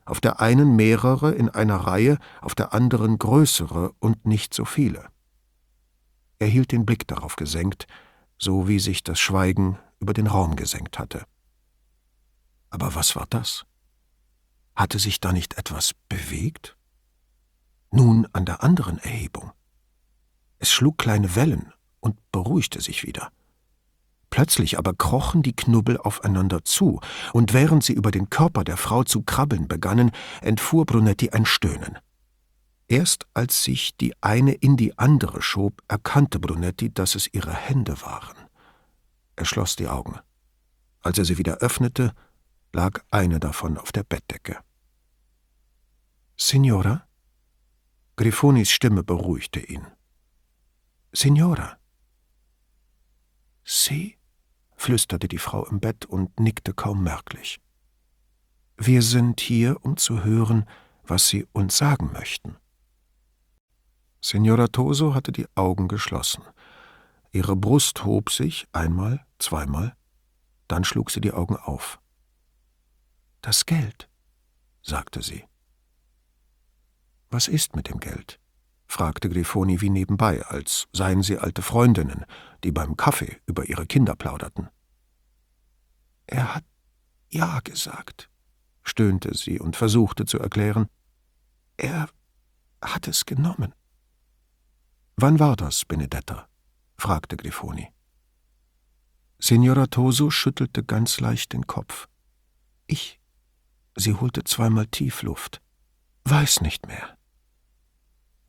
auf der einen mehrere in einer Reihe, auf der anderen größere und nicht so viele. Er hielt den Blick darauf gesenkt, so wie sich das Schweigen über den Raum gesenkt hatte. Aber was war das? Hatte sich da nicht etwas bewegt? Nun an der anderen Erhebung. Es schlug kleine Wellen und beruhigte sich wieder. Plötzlich aber krochen die Knubbel aufeinander zu, und während sie über den Körper der Frau zu krabbeln begannen, entfuhr Brunetti ein Stöhnen. Erst als sich die eine in die andere schob, erkannte Brunetti, dass es ihre Hände waren. Er schloss die Augen. Als er sie wieder öffnete, lag eine davon auf der Bettdecke. Signora? Griffonis Stimme beruhigte ihn. Signora. Sie? Flüsterte die Frau im Bett und nickte kaum merklich. Wir sind hier, um zu hören, was Sie uns sagen möchten. Signora Toso hatte die Augen geschlossen. Ihre Brust hob sich einmal, zweimal, dann schlug sie die Augen auf. Das Geld, sagte sie. Was ist mit dem Geld? Fragte Grifoni wie nebenbei, als seien sie alte Freundinnen, die beim Kaffee über ihre Kinder plauderten. Er hat ja gesagt, stöhnte sie und versuchte zu erklären. Er hat es genommen. Wann war das, Benedetta? fragte Grifoni. Signora Toso schüttelte ganz leicht den Kopf. Ich. Sie holte zweimal tief Luft. Weiß nicht mehr.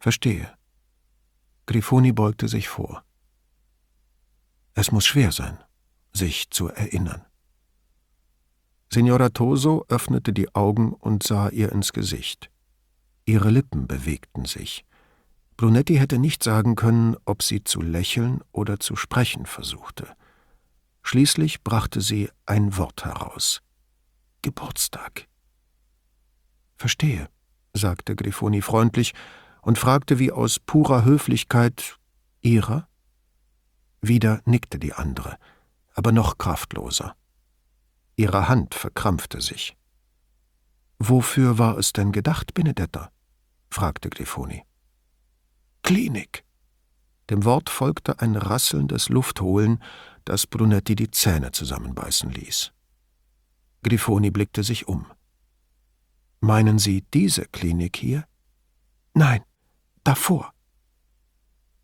Verstehe. Grifoni beugte sich vor. Es muss schwer sein, sich zu erinnern. Signora Toso öffnete die Augen und sah ihr ins Gesicht. Ihre Lippen bewegten sich. Brunetti hätte nicht sagen können, ob sie zu lächeln oder zu sprechen versuchte. Schließlich brachte sie ein Wort heraus. Geburtstag. Verstehe, sagte Grifoni freundlich und fragte wie aus purer Höflichkeit Ihrer? Wieder nickte die andere, aber noch kraftloser. Ihre Hand verkrampfte sich. Wofür war es denn gedacht, Benedetta? fragte Grifoni. Klinik. Dem Wort folgte ein rasselndes Luftholen, das Brunetti die Zähne zusammenbeißen ließ. Grifoni blickte sich um. Meinen Sie diese Klinik hier? Nein, davor.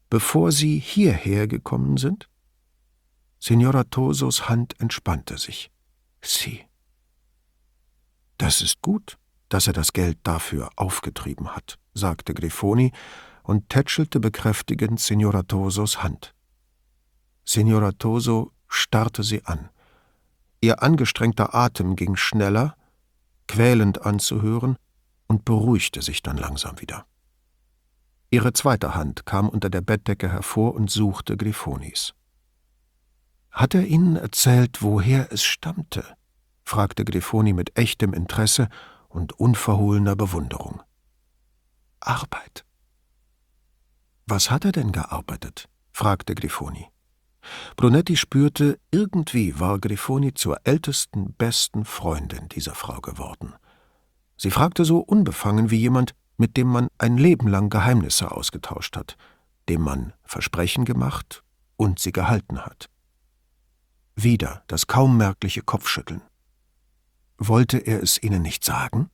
Bevor Sie hierher gekommen sind? Signora Tosos Hand entspannte sich. Sie. Das ist gut, dass er das Geld dafür aufgetrieben hat, sagte Grifoni und tätschelte bekräftigend Signora Tosos Hand. Signora Toso starrte sie an. Ihr angestrengter Atem ging schneller, quälend anzuhören, und beruhigte sich dann langsam wieder. Ihre zweite Hand kam unter der Bettdecke hervor und suchte Griffonis. Hat er Ihnen erzählt, woher es stammte? fragte Grifoni mit echtem Interesse und unverhohlener Bewunderung. Arbeit, was hat er denn gearbeitet? fragte Grifoni. Brunetti spürte, irgendwie war Grifoni zur ältesten, besten Freundin dieser Frau geworden. Sie fragte so unbefangen wie jemand, mit dem man ein Leben lang Geheimnisse ausgetauscht hat, dem man Versprechen gemacht und sie gehalten hat. Wieder das kaum merkliche Kopfschütteln. Wollte er es ihnen nicht sagen?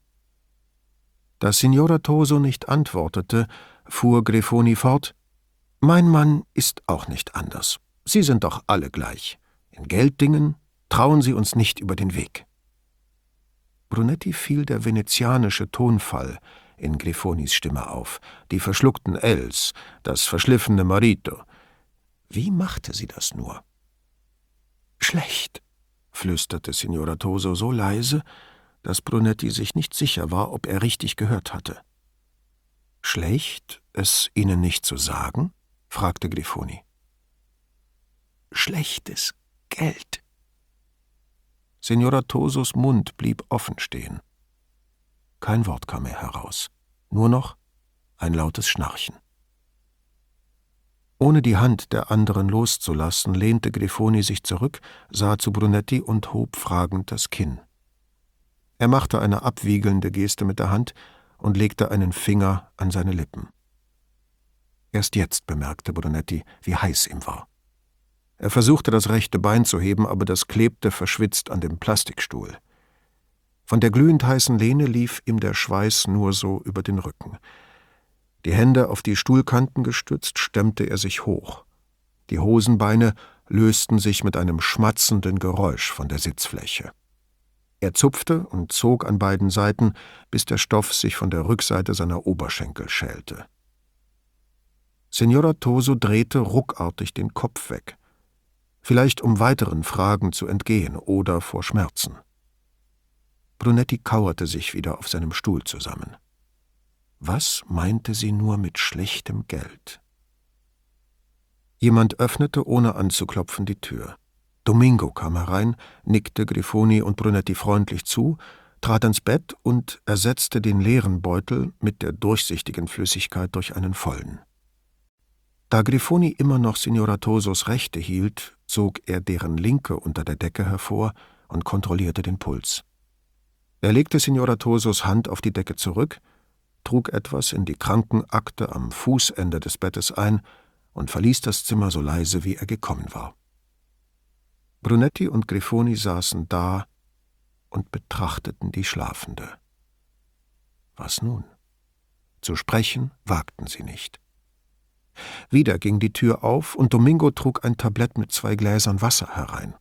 Da Signora Toso nicht antwortete, fuhr Grifoni fort, mein Mann ist auch nicht anders. Sie sind doch alle gleich. In Gelddingen trauen Sie uns nicht über den Weg. Brunetti fiel der venezianische Tonfall in Grifonis Stimme auf, die verschluckten Ls, das verschliffene Marito. Wie machte sie das nur? Schlecht, flüsterte Signora Toso so leise, dass Brunetti sich nicht sicher war, ob er richtig gehört hatte. Schlecht, es Ihnen nicht zu sagen? fragte Grifoni. Schlechtes Geld. Signora Tosos Mund blieb offen stehen. Kein Wort kam mehr heraus, nur noch ein lautes Schnarchen. Ohne die Hand der anderen loszulassen, lehnte Grifoni sich zurück, sah zu Brunetti und hob fragend das Kinn. Er machte eine abwiegelnde Geste mit der Hand und legte einen Finger an seine Lippen. Erst jetzt bemerkte Brunetti, wie heiß ihm war. Er versuchte das rechte Bein zu heben, aber das klebte verschwitzt an dem Plastikstuhl. Von der glühend heißen Lehne lief ihm der Schweiß nur so über den Rücken. Die Hände auf die Stuhlkanten gestützt, stemmte er sich hoch. Die Hosenbeine lösten sich mit einem schmatzenden Geräusch von der Sitzfläche. Er zupfte und zog an beiden Seiten, bis der Stoff sich von der Rückseite seiner Oberschenkel schälte. Signora Toso drehte ruckartig den Kopf weg, vielleicht um weiteren Fragen zu entgehen oder vor Schmerzen. Brunetti kauerte sich wieder auf seinem Stuhl zusammen. Was meinte sie nur mit schlechtem Geld? Jemand öffnete ohne anzuklopfen die Tür. Domingo kam herein, nickte Grifoni und Brunetti freundlich zu, trat ans Bett und ersetzte den leeren Beutel mit der durchsichtigen Flüssigkeit durch einen vollen. Da Grifoni immer noch Signora Tosos rechte hielt, zog er deren linke unter der Decke hervor und kontrollierte den Puls. Er legte Signora Tosos Hand auf die Decke zurück, trug etwas in die Krankenakte am Fußende des Bettes ein und verließ das Zimmer so leise, wie er gekommen war. Brunetti und Grifoni saßen da und betrachteten die Schlafende. Was nun? Zu sprechen wagten sie nicht. Wieder ging die Tür auf und Domingo trug ein Tablett mit zwei Gläsern Wasser herein.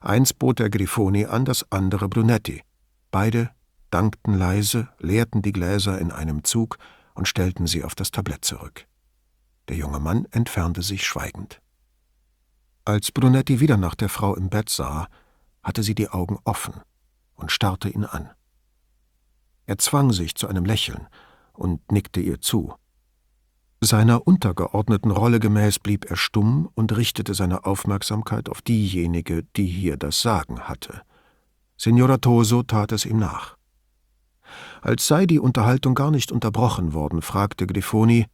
Eins bot der Grifoni an, das andere Brunetti. Beide dankten leise, leerten die Gläser in einem Zug und stellten sie auf das Tablett zurück. Der junge Mann entfernte sich schweigend. Als Brunetti wieder nach der Frau im Bett sah, hatte sie die Augen offen und starrte ihn an. Er zwang sich zu einem Lächeln und nickte ihr zu. Seiner untergeordneten Rolle gemäß blieb er stumm und richtete seine Aufmerksamkeit auf diejenige, die hier das Sagen hatte. Signora Toso tat es ihm nach. Als sei die Unterhaltung gar nicht unterbrochen worden, fragte Grifoni,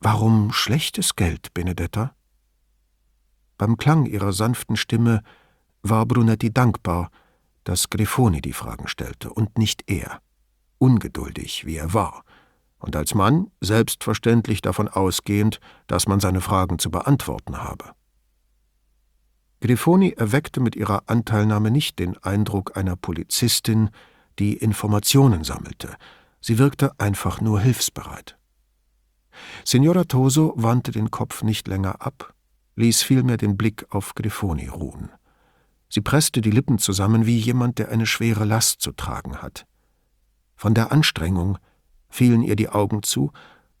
Warum schlechtes Geld, Benedetta? Beim Klang ihrer sanften Stimme war Brunetti dankbar, dass Grifoni die Fragen stellte und nicht er, ungeduldig wie er war, und als Mann selbstverständlich davon ausgehend, dass man seine Fragen zu beantworten habe. Grifoni erweckte mit ihrer Anteilnahme nicht den Eindruck einer Polizistin, die Informationen sammelte, sie wirkte einfach nur hilfsbereit. Signora Toso wandte den Kopf nicht länger ab, ließ vielmehr den Blick auf Grifoni ruhen. Sie presste die Lippen zusammen wie jemand, der eine schwere Last zu tragen hat. Von der Anstrengung fielen ihr die Augen zu,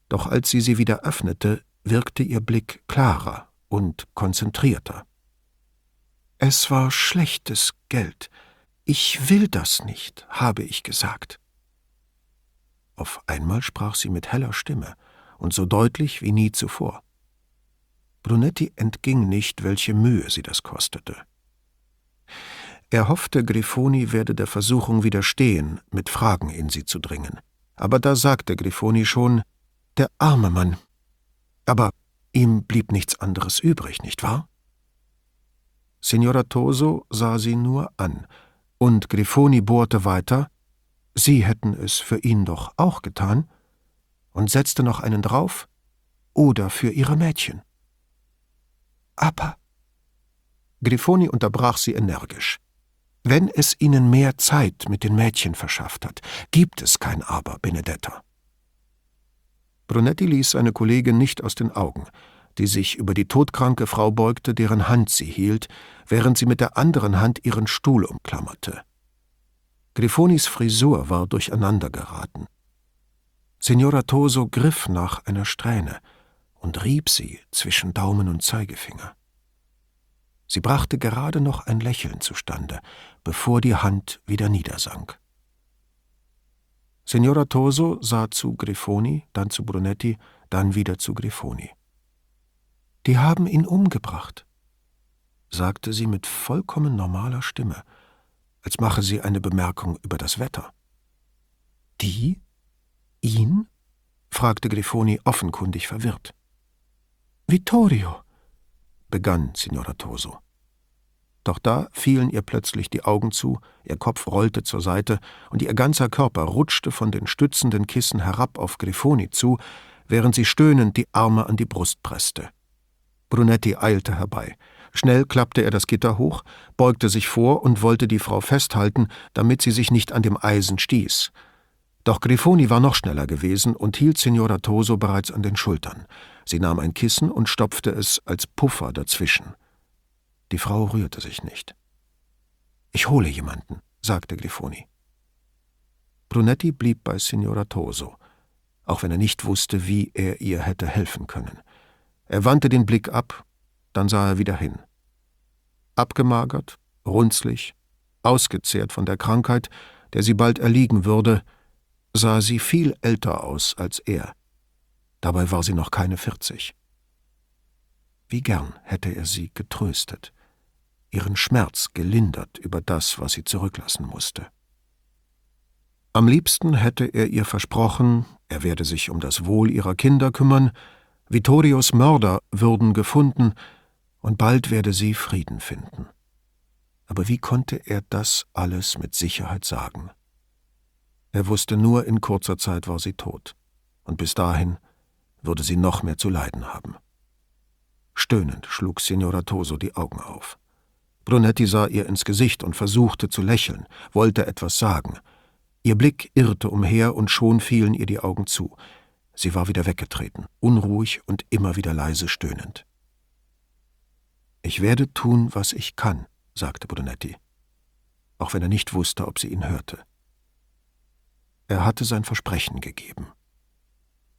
doch als sie sie wieder öffnete, wirkte ihr Blick klarer und konzentrierter. Es war schlechtes Geld. Ich will das nicht, habe ich gesagt. Auf einmal sprach sie mit heller Stimme und so deutlich wie nie zuvor. Brunetti entging nicht, welche Mühe sie das kostete. Er hoffte, Grifoni werde der Versuchung widerstehen, mit Fragen in sie zu dringen. Aber da sagte Grifoni schon, der arme Mann. Aber ihm blieb nichts anderes übrig, nicht wahr? Signora Toso sah sie nur an, und Grifoni bohrte weiter, Sie hätten es für ihn doch auch getan, und setzte noch einen drauf, oder für Ihre Mädchen. Aber. Grifoni unterbrach sie energisch. Wenn es Ihnen mehr Zeit mit den Mädchen verschafft hat, gibt es kein Aber, Benedetta. Brunetti ließ seine Kollegin nicht aus den Augen, die sich über die todkranke Frau beugte, deren Hand sie hielt, während sie mit der anderen Hand ihren Stuhl umklammerte. Grifonis Frisur war durcheinander geraten. Signora Toso griff nach einer Strähne und rieb sie zwischen Daumen und Zeigefinger. Sie brachte gerade noch ein Lächeln zustande, bevor die Hand wieder niedersank. Signora Toso sah zu Grifoni, dann zu Brunetti, dann wieder zu Grifoni. Die haben ihn umgebracht, sagte sie mit vollkommen normaler Stimme, als mache sie eine Bemerkung über das Wetter. Die? Ihn? fragte Grifoni offenkundig verwirrt. Vittorio, begann Signora Toso. Doch da fielen ihr plötzlich die Augen zu, ihr Kopf rollte zur Seite und ihr ganzer Körper rutschte von den stützenden Kissen herab auf Grifoni zu, während sie stöhnend die Arme an die Brust presste. Brunetti eilte herbei. Schnell klappte er das Gitter hoch, beugte sich vor und wollte die Frau festhalten, damit sie sich nicht an dem Eisen stieß. Doch Grifoni war noch schneller gewesen und hielt Signora Toso bereits an den Schultern. Sie nahm ein Kissen und stopfte es als Puffer dazwischen. Die Frau rührte sich nicht. Ich hole jemanden, sagte Grifoni. Brunetti blieb bei Signora Toso, auch wenn er nicht wusste, wie er ihr hätte helfen können. Er wandte den Blick ab, dann sah er wieder hin. Abgemagert, runzlig, ausgezehrt von der Krankheit, der sie bald erliegen würde, sah sie viel älter aus als er. Dabei war sie noch keine vierzig. Wie gern hätte er sie getröstet, ihren Schmerz gelindert über das, was sie zurücklassen musste. Am liebsten hätte er ihr versprochen, er werde sich um das Wohl ihrer Kinder kümmern, Vittorios Mörder würden gefunden, und bald werde sie Frieden finden. Aber wie konnte er das alles mit Sicherheit sagen? Er wusste nur, in kurzer Zeit war sie tot, und bis dahin würde sie noch mehr zu leiden haben. Stöhnend schlug Signora Toso die Augen auf. Brunetti sah ihr ins Gesicht und versuchte zu lächeln, wollte etwas sagen. Ihr Blick irrte umher und schon fielen ihr die Augen zu. Sie war wieder weggetreten, unruhig und immer wieder leise stöhnend. Ich werde tun, was ich kann, sagte Brunetti, auch wenn er nicht wusste, ob sie ihn hörte. Er hatte sein Versprechen gegeben.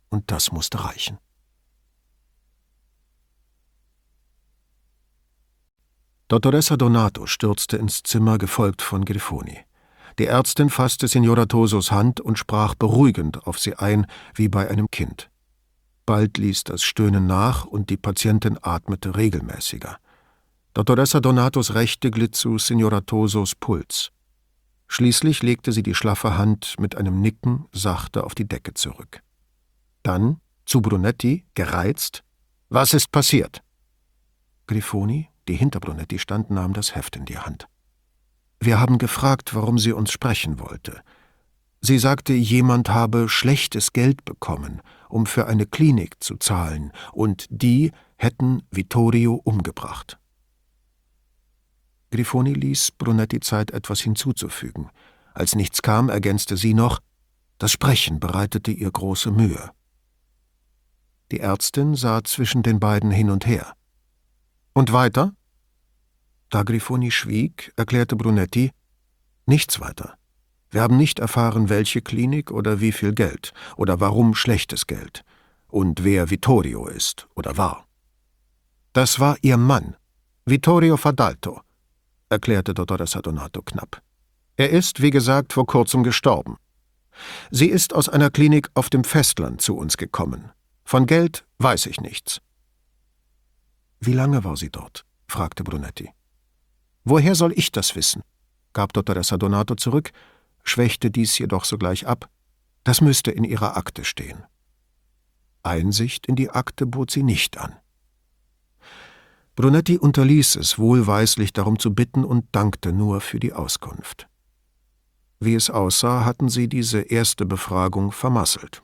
Und das musste reichen. Dottoressa Donato stürzte ins Zimmer, gefolgt von Grifoni. Die Ärztin fasste Signora Tosos Hand und sprach beruhigend auf sie ein, wie bei einem Kind. Bald ließ das Stöhnen nach und die Patientin atmete regelmäßiger. Dottoressa Donatos Rechte glitt zu Signora Tosos Puls. Schließlich legte sie die schlaffe Hand mit einem Nicken sachte auf die Decke zurück. Dann zu Brunetti, gereizt: Was ist passiert? Grifoni, die hinter Brunetti stand, nahm das Heft in die Hand. Wir haben gefragt, warum sie uns sprechen wollte. Sie sagte, jemand habe schlechtes Geld bekommen, um für eine Klinik zu zahlen, und die hätten Vittorio umgebracht. Grifoni ließ Brunetti Zeit, etwas hinzuzufügen. Als nichts kam, ergänzte sie noch, das Sprechen bereitete ihr große Mühe. Die Ärztin sah zwischen den beiden hin und her. Und weiter? Da Grifoni schwieg, erklärte Brunetti, nichts weiter. Wir haben nicht erfahren, welche Klinik oder wie viel Geld oder warum schlechtes Geld und wer Vittorio ist oder war. Das war ihr Mann, Vittorio Fadalto, erklärte Dottoressa Donato knapp. Er ist, wie gesagt, vor kurzem gestorben. Sie ist aus einer Klinik auf dem Festland zu uns gekommen. Von Geld weiß ich nichts. Wie lange war sie dort? fragte Brunetti. Woher soll ich das wissen? gab Dottoressa Donato zurück, schwächte dies jedoch sogleich ab. Das müsste in ihrer Akte stehen. Einsicht in die Akte bot sie nicht an. Brunetti unterließ es, wohlweislich darum zu bitten und dankte nur für die Auskunft. Wie es aussah, hatten sie diese erste Befragung vermasselt.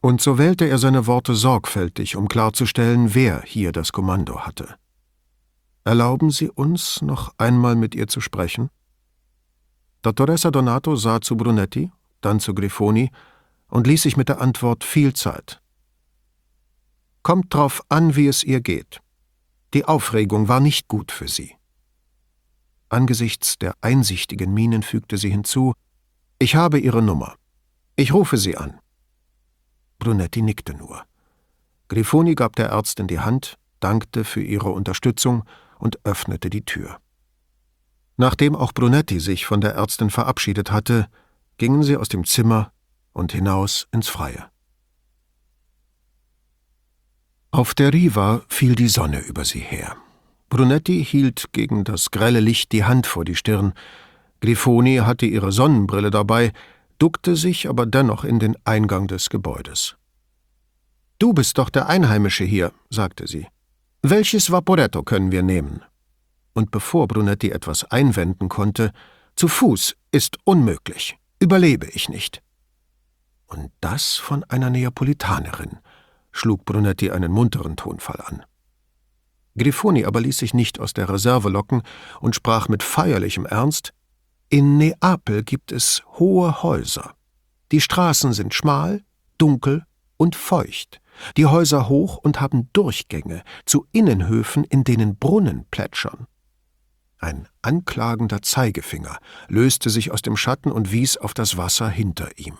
Und so wählte er seine Worte sorgfältig, um klarzustellen, wer hier das Kommando hatte. Erlauben Sie uns, noch einmal mit ihr zu sprechen? Dottoressa Donato sah zu Brunetti, dann zu Grifoni und ließ sich mit der Antwort viel Zeit. Kommt drauf an, wie es ihr geht. Die Aufregung war nicht gut für sie. Angesichts der einsichtigen Mienen fügte sie hinzu Ich habe Ihre Nummer. Ich rufe Sie an. Brunetti nickte nur. Grifoni gab der Ärztin die Hand, dankte für ihre Unterstützung und öffnete die Tür. Nachdem auch Brunetti sich von der Ärztin verabschiedet hatte, gingen sie aus dem Zimmer und hinaus ins Freie. Auf der Riva fiel die Sonne über sie her. Brunetti hielt gegen das grelle Licht die Hand vor die Stirn. Grifoni hatte ihre Sonnenbrille dabei, duckte sich aber dennoch in den Eingang des Gebäudes. Du bist doch der Einheimische hier, sagte sie. Welches Vaporetto können wir nehmen? Und bevor Brunetti etwas einwenden konnte, zu Fuß ist unmöglich, überlebe ich nicht. Und das von einer Neapolitanerin, schlug Brunetti einen munteren Tonfall an. Grifoni aber ließ sich nicht aus der Reserve locken und sprach mit feierlichem Ernst In Neapel gibt es hohe Häuser. Die Straßen sind schmal, dunkel und feucht, die Häuser hoch und haben Durchgänge zu Innenhöfen, in denen Brunnen plätschern. Ein anklagender Zeigefinger löste sich aus dem Schatten und wies auf das Wasser hinter ihm.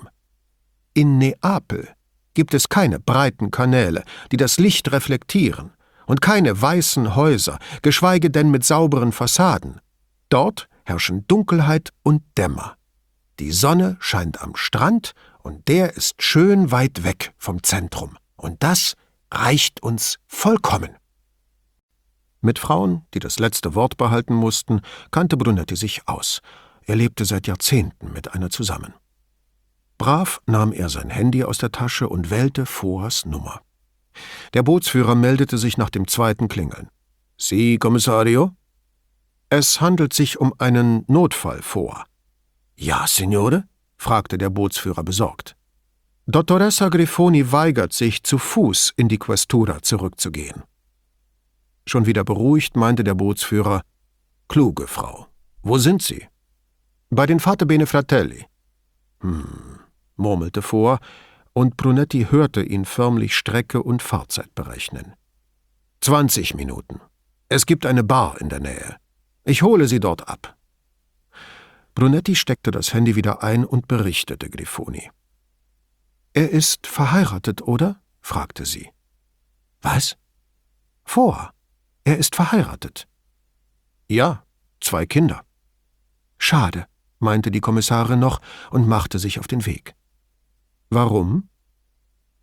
In Neapel gibt es keine breiten Kanäle, die das Licht reflektieren, und keine weißen Häuser, geschweige denn mit sauberen Fassaden. Dort herrschen Dunkelheit und Dämmer. Die Sonne scheint am Strand, und der ist schön weit weg vom Zentrum, und das reicht uns vollkommen. Mit Frauen, die das letzte Wort behalten mussten, kannte Brunetti sich aus. Er lebte seit Jahrzehnten mit einer zusammen. Brav nahm er sein Handy aus der Tasche und wählte Foas Nummer. Der Bootsführer meldete sich nach dem zweiten Klingeln. Sie, Kommissario? Es handelt sich um einen Notfall vor. Ja, Signore? fragte der Bootsführer besorgt. Dottoressa Grifoni weigert sich, zu Fuß in die Questura zurückzugehen. Schon wieder beruhigt meinte der Bootsführer: Kluge Frau. Wo sind Sie? Bei den Vaterbene Fratelli. Hm, murmelte vor, und Brunetti hörte ihn förmlich Strecke und Fahrzeit berechnen. Zwanzig Minuten. Es gibt eine Bar in der Nähe. Ich hole Sie dort ab. Brunetti steckte das Handy wieder ein und berichtete Grifoni. Er ist verheiratet, oder? fragte sie. Was? Vor. Er ist verheiratet. Ja, zwei Kinder. Schade, meinte die Kommissarin noch und machte sich auf den Weg. Warum?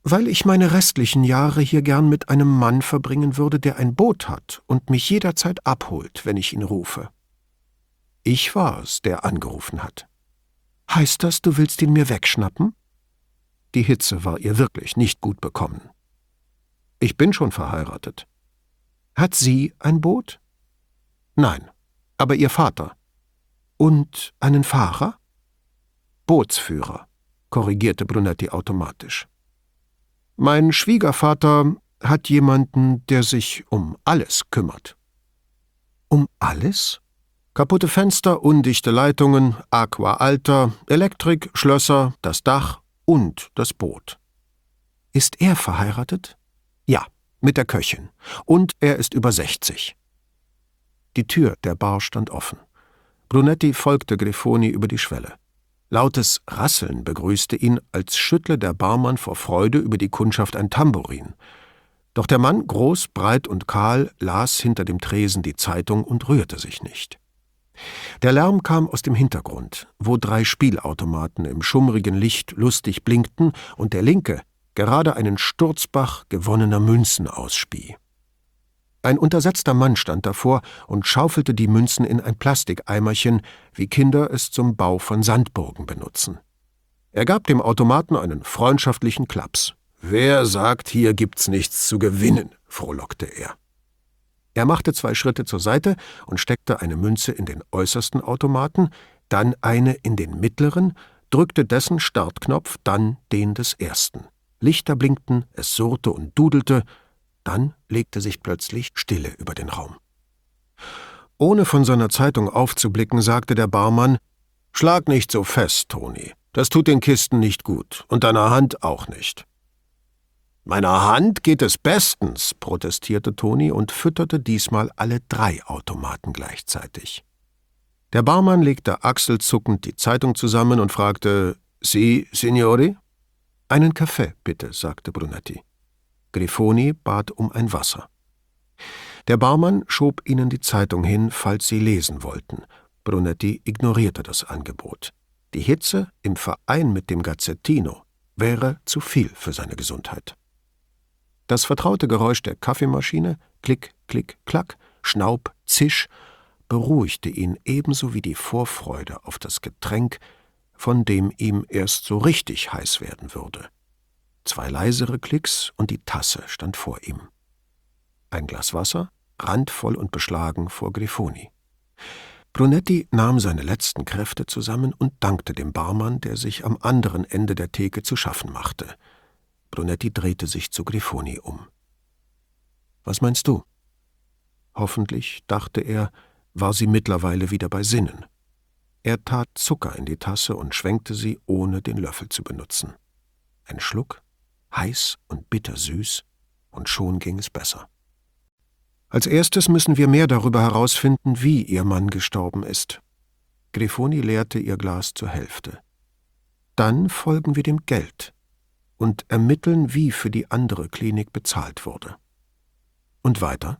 Weil ich meine restlichen Jahre hier gern mit einem Mann verbringen würde, der ein Boot hat und mich jederzeit abholt, wenn ich ihn rufe. Ich war es, der angerufen hat. Heißt das, du willst ihn mir wegschnappen? Die Hitze war ihr wirklich nicht gut bekommen. Ich bin schon verheiratet. Hat sie ein Boot? Nein, aber ihr Vater. Und einen Fahrer? Bootsführer korrigierte Brunetti automatisch. Mein Schwiegervater hat jemanden, der sich um alles kümmert. Um alles? Kaputte Fenster, undichte Leitungen, Aqua Alter, Elektrik, Schlösser, das Dach und das Boot. Ist er verheiratet? Ja, mit der Köchin. Und er ist über 60. Die Tür der Bar stand offen. Brunetti folgte Grifoni über die Schwelle. Lautes Rasseln begrüßte ihn, als schüttle der Barmann vor Freude über die Kundschaft ein Tambourin. Doch der Mann, groß, breit und kahl, las hinter dem Tresen die Zeitung und rührte sich nicht. Der Lärm kam aus dem Hintergrund, wo drei Spielautomaten im schummrigen Licht lustig blinkten und der linke gerade einen Sturzbach gewonnener Münzen ausspie. Ein untersetzter Mann stand davor und schaufelte die Münzen in ein Plastikeimerchen, wie Kinder es zum Bau von Sandburgen benutzen. Er gab dem Automaten einen freundschaftlichen Klaps. Wer sagt, hier gibt's nichts zu gewinnen? frohlockte er. Er machte zwei Schritte zur Seite und steckte eine Münze in den äußersten Automaten, dann eine in den mittleren, drückte dessen Startknopf, dann den des ersten. Lichter blinkten, es surrte und dudelte, dann legte sich plötzlich Stille über den Raum. Ohne von seiner Zeitung aufzublicken, sagte der Barmann Schlag nicht so fest, Toni. Das tut den Kisten nicht gut und deiner Hand auch nicht. Meiner Hand geht es bestens, protestierte Toni und fütterte diesmal alle drei Automaten gleichzeitig. Der Barmann legte achselzuckend die Zeitung zusammen und fragte Sie, Signori? Einen Kaffee, bitte, sagte Brunetti. Grifoni bat um ein Wasser. Der Barmann schob ihnen die Zeitung hin, falls sie lesen wollten. Brunetti ignorierte das Angebot. Die Hitze im Verein mit dem Gazzettino wäre zu viel für seine Gesundheit. Das vertraute Geräusch der Kaffeemaschine, klick, klick, klack, Schnaub, Zisch, beruhigte ihn ebenso wie die Vorfreude auf das Getränk, von dem ihm erst so richtig heiß werden würde. Zwei leisere Klicks und die Tasse stand vor ihm. Ein Glas Wasser, randvoll und beschlagen vor Grifoni. Brunetti nahm seine letzten Kräfte zusammen und dankte dem Barmann, der sich am anderen Ende der Theke zu schaffen machte. Brunetti drehte sich zu Grifoni um. Was meinst du? Hoffentlich, dachte er, war sie mittlerweile wieder bei Sinnen. Er tat Zucker in die Tasse und schwenkte sie, ohne den Löffel zu benutzen. Ein Schluck, heiß und bittersüß, und schon ging es besser. Als erstes müssen wir mehr darüber herausfinden, wie ihr Mann gestorben ist. Grifoni leerte ihr Glas zur Hälfte. Dann folgen wir dem Geld und ermitteln, wie für die andere Klinik bezahlt wurde. Und weiter?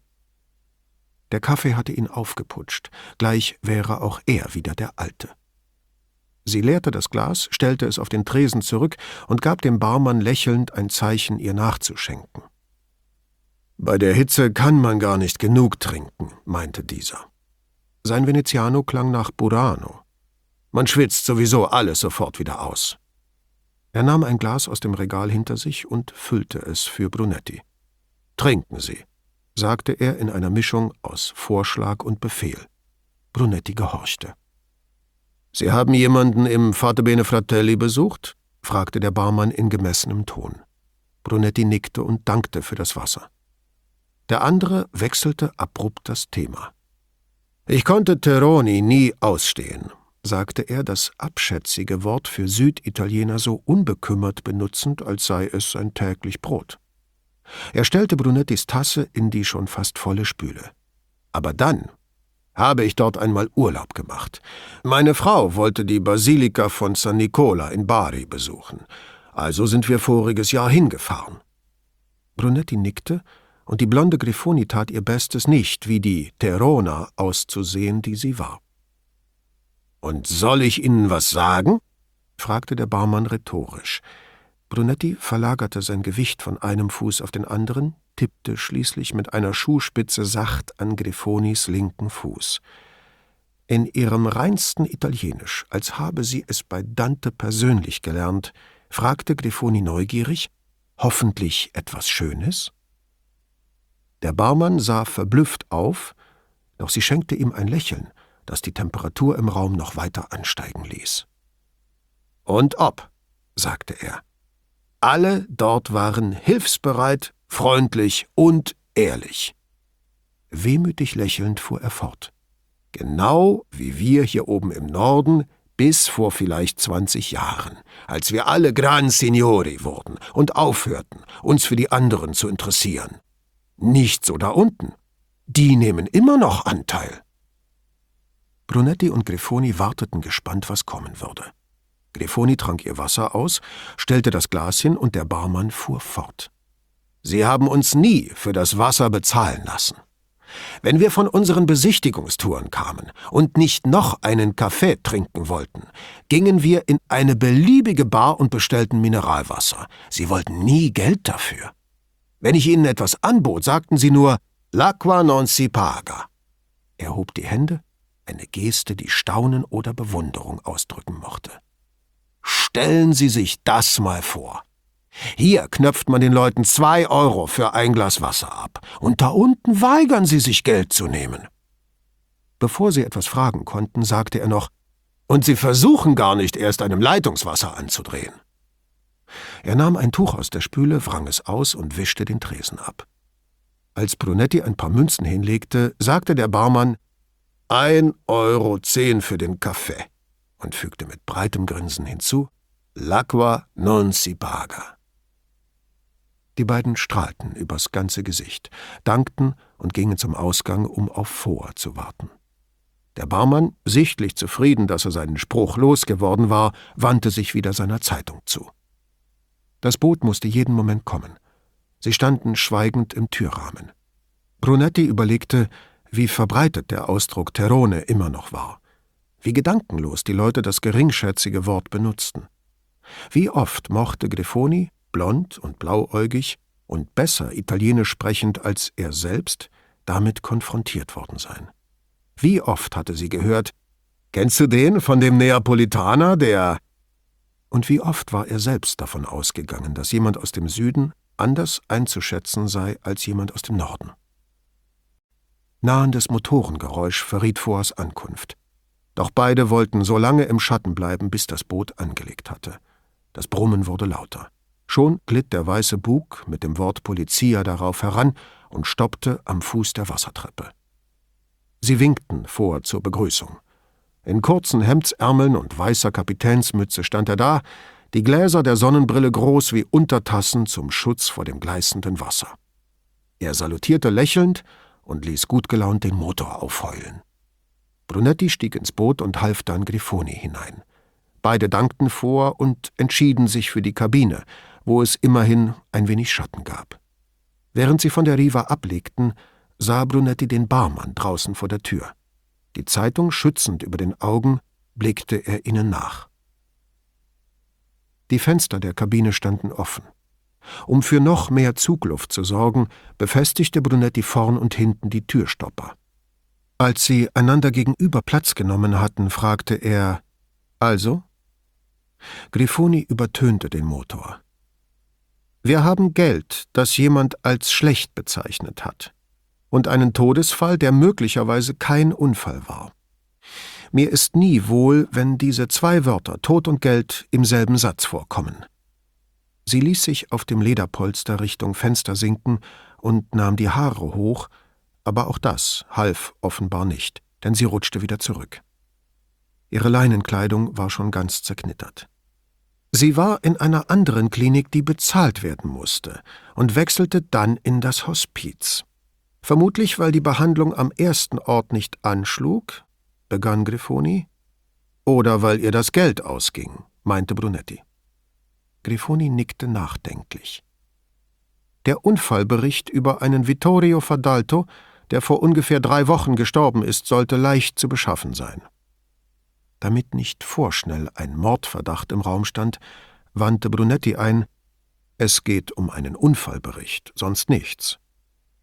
Der Kaffee hatte ihn aufgeputscht, gleich wäre auch er wieder der Alte. Sie leerte das Glas, stellte es auf den Tresen zurück und gab dem Barmann lächelnd ein Zeichen, ihr nachzuschenken. Bei der Hitze kann man gar nicht genug trinken, meinte dieser. Sein Veneziano klang nach Burano. Man schwitzt sowieso alles sofort wieder aus. Er nahm ein Glas aus dem Regal hinter sich und füllte es für Brunetti. Trinken Sie, sagte er in einer Mischung aus Vorschlag und Befehl. Brunetti gehorchte. Sie haben jemanden im Faterbene Fratelli besucht? fragte der Barmann in gemessenem Ton. Brunetti nickte und dankte für das Wasser. Der andere wechselte abrupt das Thema. Ich konnte Teroni nie ausstehen, sagte er das abschätzige Wort für Süditaliener so unbekümmert benutzend, als sei es sein täglich Brot. Er stellte Brunettis Tasse in die schon fast volle Spüle. Aber dann habe ich dort einmal Urlaub gemacht. Meine Frau wollte die Basilika von San Nicola in Bari besuchen. Also sind wir voriges Jahr hingefahren. Brunetti nickte und die blonde Grifoni tat ihr Bestes nicht, wie die Terona auszusehen, die sie war. Und soll ich Ihnen was sagen? fragte der Barmann rhetorisch. Brunetti verlagerte sein Gewicht von einem Fuß auf den anderen, tippte schließlich mit einer Schuhspitze sacht an Grifonis linken Fuß. In ihrem reinsten Italienisch, als habe sie es bei Dante persönlich gelernt, fragte Grifoni neugierig, hoffentlich etwas Schönes? Der Barmann sah verblüfft auf, doch sie schenkte ihm ein Lächeln, das die Temperatur im Raum noch weiter ansteigen ließ. Und ob, sagte er. Alle dort waren hilfsbereit, freundlich und ehrlich. Wehmütig lächelnd fuhr er fort. Genau wie wir hier oben im Norden bis vor vielleicht 20 Jahren, als wir alle Gran Signori wurden und aufhörten, uns für die anderen zu interessieren. Nicht so da unten. Die nehmen immer noch Anteil. Brunetti und Grifoni warteten gespannt, was kommen würde. Grifoni trank ihr Wasser aus, stellte das Glas hin und der Barmann fuhr fort. Sie haben uns nie für das Wasser bezahlen lassen. Wenn wir von unseren Besichtigungstouren kamen und nicht noch einen Kaffee trinken wollten, gingen wir in eine beliebige Bar und bestellten Mineralwasser. Sie wollten nie Geld dafür. Wenn ich ihnen etwas anbot, sagten sie nur L'acqua non si paga. Er hob die Hände, eine Geste, die Staunen oder Bewunderung ausdrücken mochte. Stellen Sie sich das mal vor. Hier knöpft man den Leuten zwei Euro für ein Glas Wasser ab, und da unten weigern sie sich Geld zu nehmen. Bevor sie etwas fragen konnten, sagte er noch, und sie versuchen gar nicht erst einem Leitungswasser anzudrehen. Er nahm ein Tuch aus der Spüle, wrang es aus und wischte den Tresen ab. Als Brunetti ein paar Münzen hinlegte, sagte der Barmann Ein Euro zehn für den Kaffee und fügte mit breitem Grinsen hinzu L'acqua non si paga. Die beiden strahlten übers ganze Gesicht, dankten und gingen zum Ausgang, um auf Vor zu warten. Der Barmann, sichtlich zufrieden, dass er seinen Spruch losgeworden war, wandte sich wieder seiner Zeitung zu. Das Boot musste jeden Moment kommen. Sie standen schweigend im Türrahmen. Brunetti überlegte, wie verbreitet der Ausdruck Terone immer noch war. wie gedankenlos die Leute das geringschätzige Wort benutzten. Wie oft mochte Grifoni, blond und blauäugig und besser Italienisch sprechend als er selbst, damit konfrontiert worden sein. Wie oft hatte sie gehört, Kennst du den von dem Neapolitaner, der. Und wie oft war er selbst davon ausgegangen, dass jemand aus dem Süden anders einzuschätzen sei als jemand aus dem Norden. Nahendes Motorengeräusch verriet Foas Ankunft. Doch beide wollten so lange im Schatten bleiben, bis das Boot angelegt hatte. Das Brummen wurde lauter. Schon glitt der weiße Bug mit dem Wort Polizia darauf heran und stoppte am Fuß der Wassertreppe. Sie winkten vor zur Begrüßung. In kurzen Hemdsärmeln und weißer Kapitänsmütze stand er da, die Gläser der Sonnenbrille groß wie Untertassen zum Schutz vor dem gleißenden Wasser. Er salutierte lächelnd und ließ gut gelaunt den Motor aufheulen. Brunetti stieg ins Boot und half dann Grifoni hinein. Beide dankten vor und entschieden sich für die Kabine, wo es immerhin ein wenig Schatten gab. Während sie von der Riva ablegten, sah Brunetti den Barmann draußen vor der Tür. Die Zeitung schützend über den Augen, blickte er ihnen nach. Die Fenster der Kabine standen offen. Um für noch mehr Zugluft zu sorgen, befestigte Brunetti vorn und hinten die Türstopper. Als sie einander gegenüber Platz genommen hatten, fragte er Also? Grifoni übertönte den Motor. Wir haben Geld, das jemand als schlecht bezeichnet hat und einen Todesfall, der möglicherweise kein Unfall war. Mir ist nie wohl, wenn diese zwei Wörter Tod und Geld im selben Satz vorkommen. Sie ließ sich auf dem Lederpolster Richtung Fenster sinken und nahm die Haare hoch, aber auch das half offenbar nicht, denn sie rutschte wieder zurück. Ihre Leinenkleidung war schon ganz zerknittert. Sie war in einer anderen Klinik, die bezahlt werden musste, und wechselte dann in das Hospiz. Vermutlich, weil die Behandlung am ersten Ort nicht anschlug, begann Grifoni, oder weil ihr das Geld ausging, meinte Brunetti. Grifoni nickte nachdenklich. Der Unfallbericht über einen Vittorio Fadalto, der vor ungefähr drei Wochen gestorben ist, sollte leicht zu beschaffen sein. Damit nicht vorschnell ein Mordverdacht im Raum stand, wandte Brunetti ein, es geht um einen Unfallbericht, sonst nichts.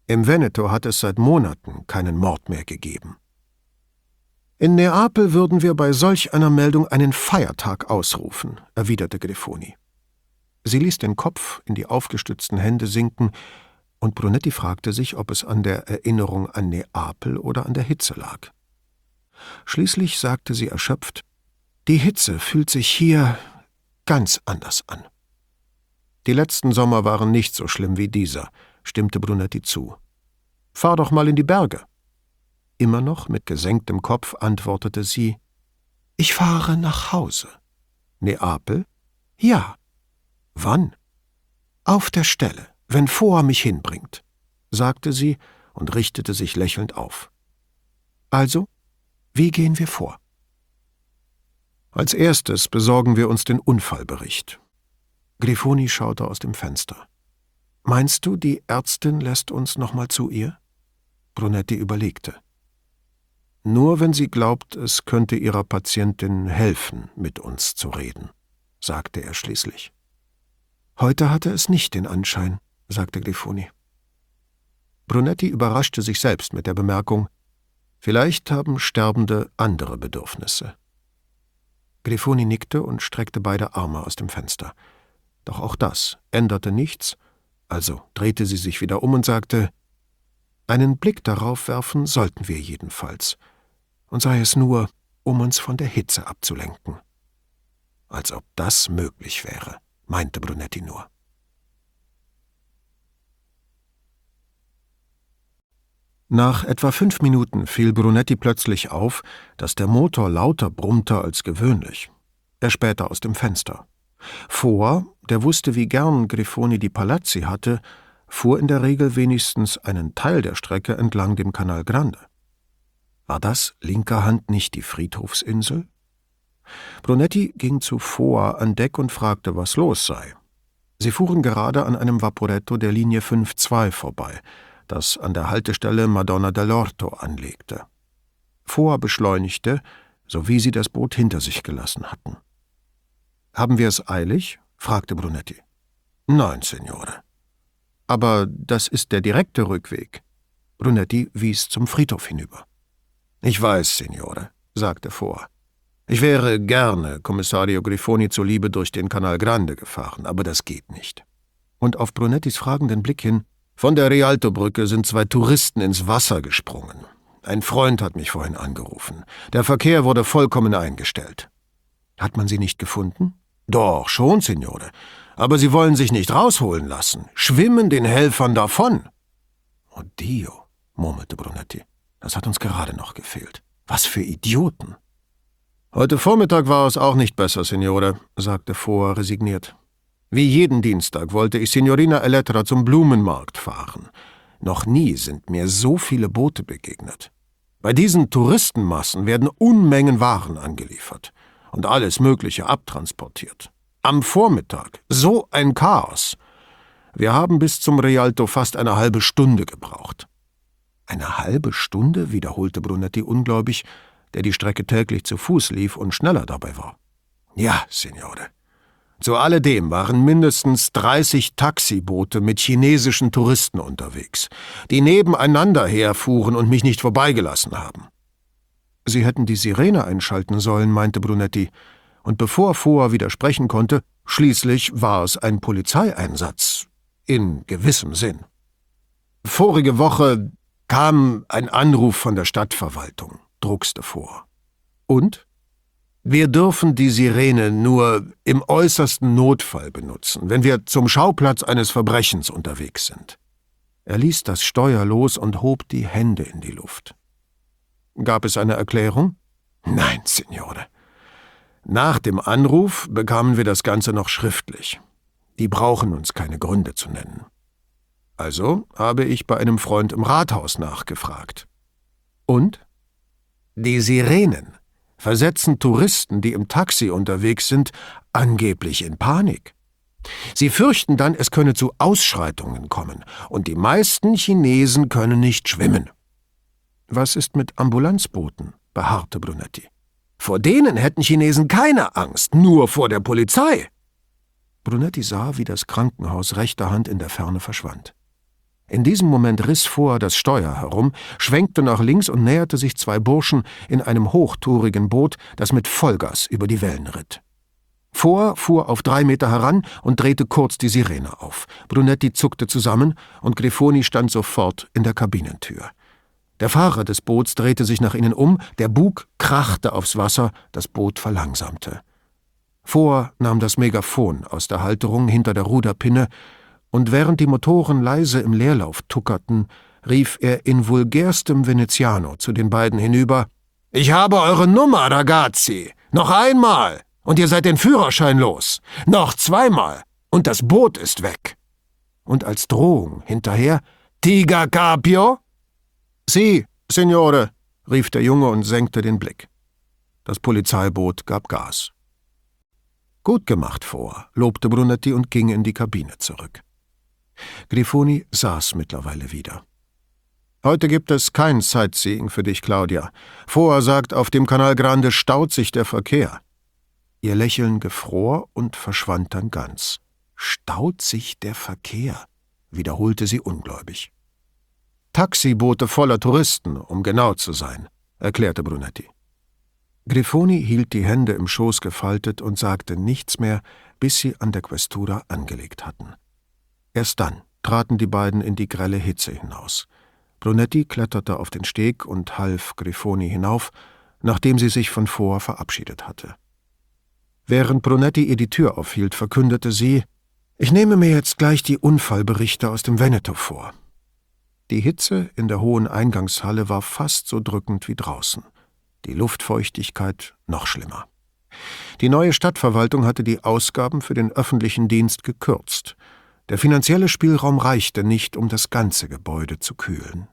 Im Veneto hat es seit Monaten keinen Mord mehr gegeben. In Neapel würden wir bei solch einer Meldung einen Feiertag ausrufen, erwiderte Grifoni. Sie ließ den Kopf in die aufgestützten Hände sinken, und Brunetti fragte sich, ob es an der Erinnerung an Neapel oder an der Hitze lag. Schließlich sagte sie erschöpft Die Hitze fühlt sich hier ganz anders an. Die letzten Sommer waren nicht so schlimm wie dieser, stimmte Brunetti zu. Fahr doch mal in die Berge. Immer noch mit gesenktem Kopf antwortete sie Ich fahre nach Hause. Neapel? Ja. Wann? Auf der Stelle, wenn Vor mich hinbringt, sagte sie und richtete sich lächelnd auf. Also, wie gehen wir vor? Als erstes besorgen wir uns den Unfallbericht. Grifoni schaute aus dem Fenster. Meinst du, die Ärztin lässt uns noch mal zu ihr? Brunetti überlegte. Nur wenn sie glaubt, es könnte ihrer Patientin helfen, mit uns zu reden, sagte er schließlich. Heute hatte es nicht den Anschein, sagte Grifoni. Brunetti überraschte sich selbst mit der Bemerkung, vielleicht haben Sterbende andere Bedürfnisse. Grifoni nickte und streckte beide Arme aus dem Fenster. Doch auch das änderte nichts also drehte sie sich wieder um und sagte Einen Blick darauf werfen sollten wir jedenfalls, und sei es nur, um uns von der Hitze abzulenken. Als ob das möglich wäre, meinte Brunetti nur. Nach etwa fünf Minuten fiel Brunetti plötzlich auf, dass der Motor lauter brummte als gewöhnlich. Er spähte aus dem Fenster. Vor, der wusste, wie gern Grifoni die Palazzi hatte, fuhr in der Regel wenigstens einen Teil der Strecke entlang dem Canal Grande. War das linker Hand nicht die Friedhofsinsel? Brunetti ging zu Foa an Deck und fragte, was los sei. Sie fuhren gerade an einem Vaporetto der Linie 5-2 vorbei, das an der Haltestelle Madonna dell'Orto anlegte. Foa beschleunigte, sowie sie das Boot hinter sich gelassen hatten. Haben wir es eilig? fragte Brunetti. Nein, Signore. Aber das ist der direkte Rückweg. Brunetti wies zum Friedhof hinüber. Ich weiß, Signore, sagte Vor. Ich wäre gerne Kommissario Grifoni zuliebe durch den Canal Grande gefahren, aber das geht nicht. Und auf Brunettis fragenden Blick hin, von der Rialto-Brücke sind zwei Touristen ins Wasser gesprungen. Ein Freund hat mich vorhin angerufen. Der Verkehr wurde vollkommen eingestellt. Hat man sie nicht gefunden? Doch, schon, Signore. Aber sie wollen sich nicht rausholen lassen, schwimmen den Helfern davon. Oh Dio, murmelte Brunetti. Das hat uns gerade noch gefehlt. Was für Idioten. Heute Vormittag war es auch nicht besser, Signore, sagte Foa resigniert. Wie jeden Dienstag wollte ich Signorina Elettra zum Blumenmarkt fahren. Noch nie sind mir so viele Boote begegnet. Bei diesen Touristenmassen werden Unmengen Waren angeliefert und alles Mögliche abtransportiert. Am Vormittag so ein Chaos. Wir haben bis zum Rialto fast eine halbe Stunde gebraucht. Eine halbe Stunde? wiederholte Brunetti ungläubig, der die Strecke täglich zu Fuß lief und schneller dabei war. Ja, Signore. Zu alledem waren mindestens 30 Taxiboote mit chinesischen Touristen unterwegs, die nebeneinander herfuhren und mich nicht vorbeigelassen haben. Sie hätten die Sirene einschalten sollen, meinte Brunetti, und bevor Foa widersprechen konnte, schließlich war es ein Polizeieinsatz. In gewissem Sinn. Vorige Woche kam ein Anruf von der Stadtverwaltung, druckste vor. Und? Wir dürfen die Sirene nur im äußersten Notfall benutzen, wenn wir zum Schauplatz eines Verbrechens unterwegs sind. Er ließ das Steuer los und hob die Hände in die Luft. Gab es eine Erklärung? Nein, Signore. Nach dem Anruf bekamen wir das Ganze noch schriftlich. Die brauchen uns keine Gründe zu nennen. Also habe ich bei einem Freund im Rathaus nachgefragt. Und? Die Sirenen versetzen Touristen, die im Taxi unterwegs sind, angeblich in Panik. Sie fürchten dann, es könne zu Ausschreitungen kommen, und die meisten Chinesen können nicht schwimmen. Was ist mit Ambulanzbooten? beharrte Brunetti. Vor denen hätten Chinesen keine Angst, nur vor der Polizei. Brunetti sah, wie das Krankenhaus rechter Hand in der Ferne verschwand. In diesem Moment riss vor das Steuer herum, schwenkte nach links und näherte sich zwei Burschen in einem hochtourigen Boot, das mit Vollgas über die Wellen ritt. Vor fuhr auf drei Meter heran und drehte kurz die Sirene auf. Brunetti zuckte zusammen und Grifoni stand sofort in der Kabinentür. Der Fahrer des Boots drehte sich nach innen um, der Bug krachte aufs Wasser, das Boot verlangsamte. Vor nahm das Megafon aus der Halterung hinter der Ruderpinne und während die Motoren leise im Leerlauf tuckerten, rief er in vulgärstem Veneziano zu den beiden hinüber Ich habe eure Nummer, ragazzi. Noch einmal, und ihr seid den Führerschein los. Noch zweimal, und das Boot ist weg. Und als Drohung hinterher Tiger Capio? Sie, Signore, rief der Junge und senkte den Blick. Das Polizeiboot gab Gas. Gut gemacht vor, lobte Brunetti und ging in die Kabine zurück. Grifoni saß mittlerweile wieder. Heute gibt es kein Sightseeing für dich, Claudia. Vorher sagt, auf dem Canal Grande staut sich der Verkehr. Ihr Lächeln gefror und verschwand dann ganz. Staut sich der Verkehr, wiederholte sie ungläubig. Taxiboote voller Touristen, um genau zu sein, erklärte Brunetti. Grifoni hielt die Hände im Schoß gefaltet und sagte nichts mehr, bis sie an der Questura angelegt hatten. Erst dann traten die beiden in die grelle Hitze hinaus. Brunetti kletterte auf den Steg und half Grifoni hinauf, nachdem sie sich von vor verabschiedet hatte. Während Brunetti ihr die Tür aufhielt, verkündete sie, ich nehme mir jetzt gleich die Unfallberichte aus dem Veneto vor. Die Hitze in der hohen Eingangshalle war fast so drückend wie draußen, die Luftfeuchtigkeit noch schlimmer. Die neue Stadtverwaltung hatte die Ausgaben für den öffentlichen Dienst gekürzt, der finanzielle Spielraum reichte nicht, um das ganze Gebäude zu kühlen.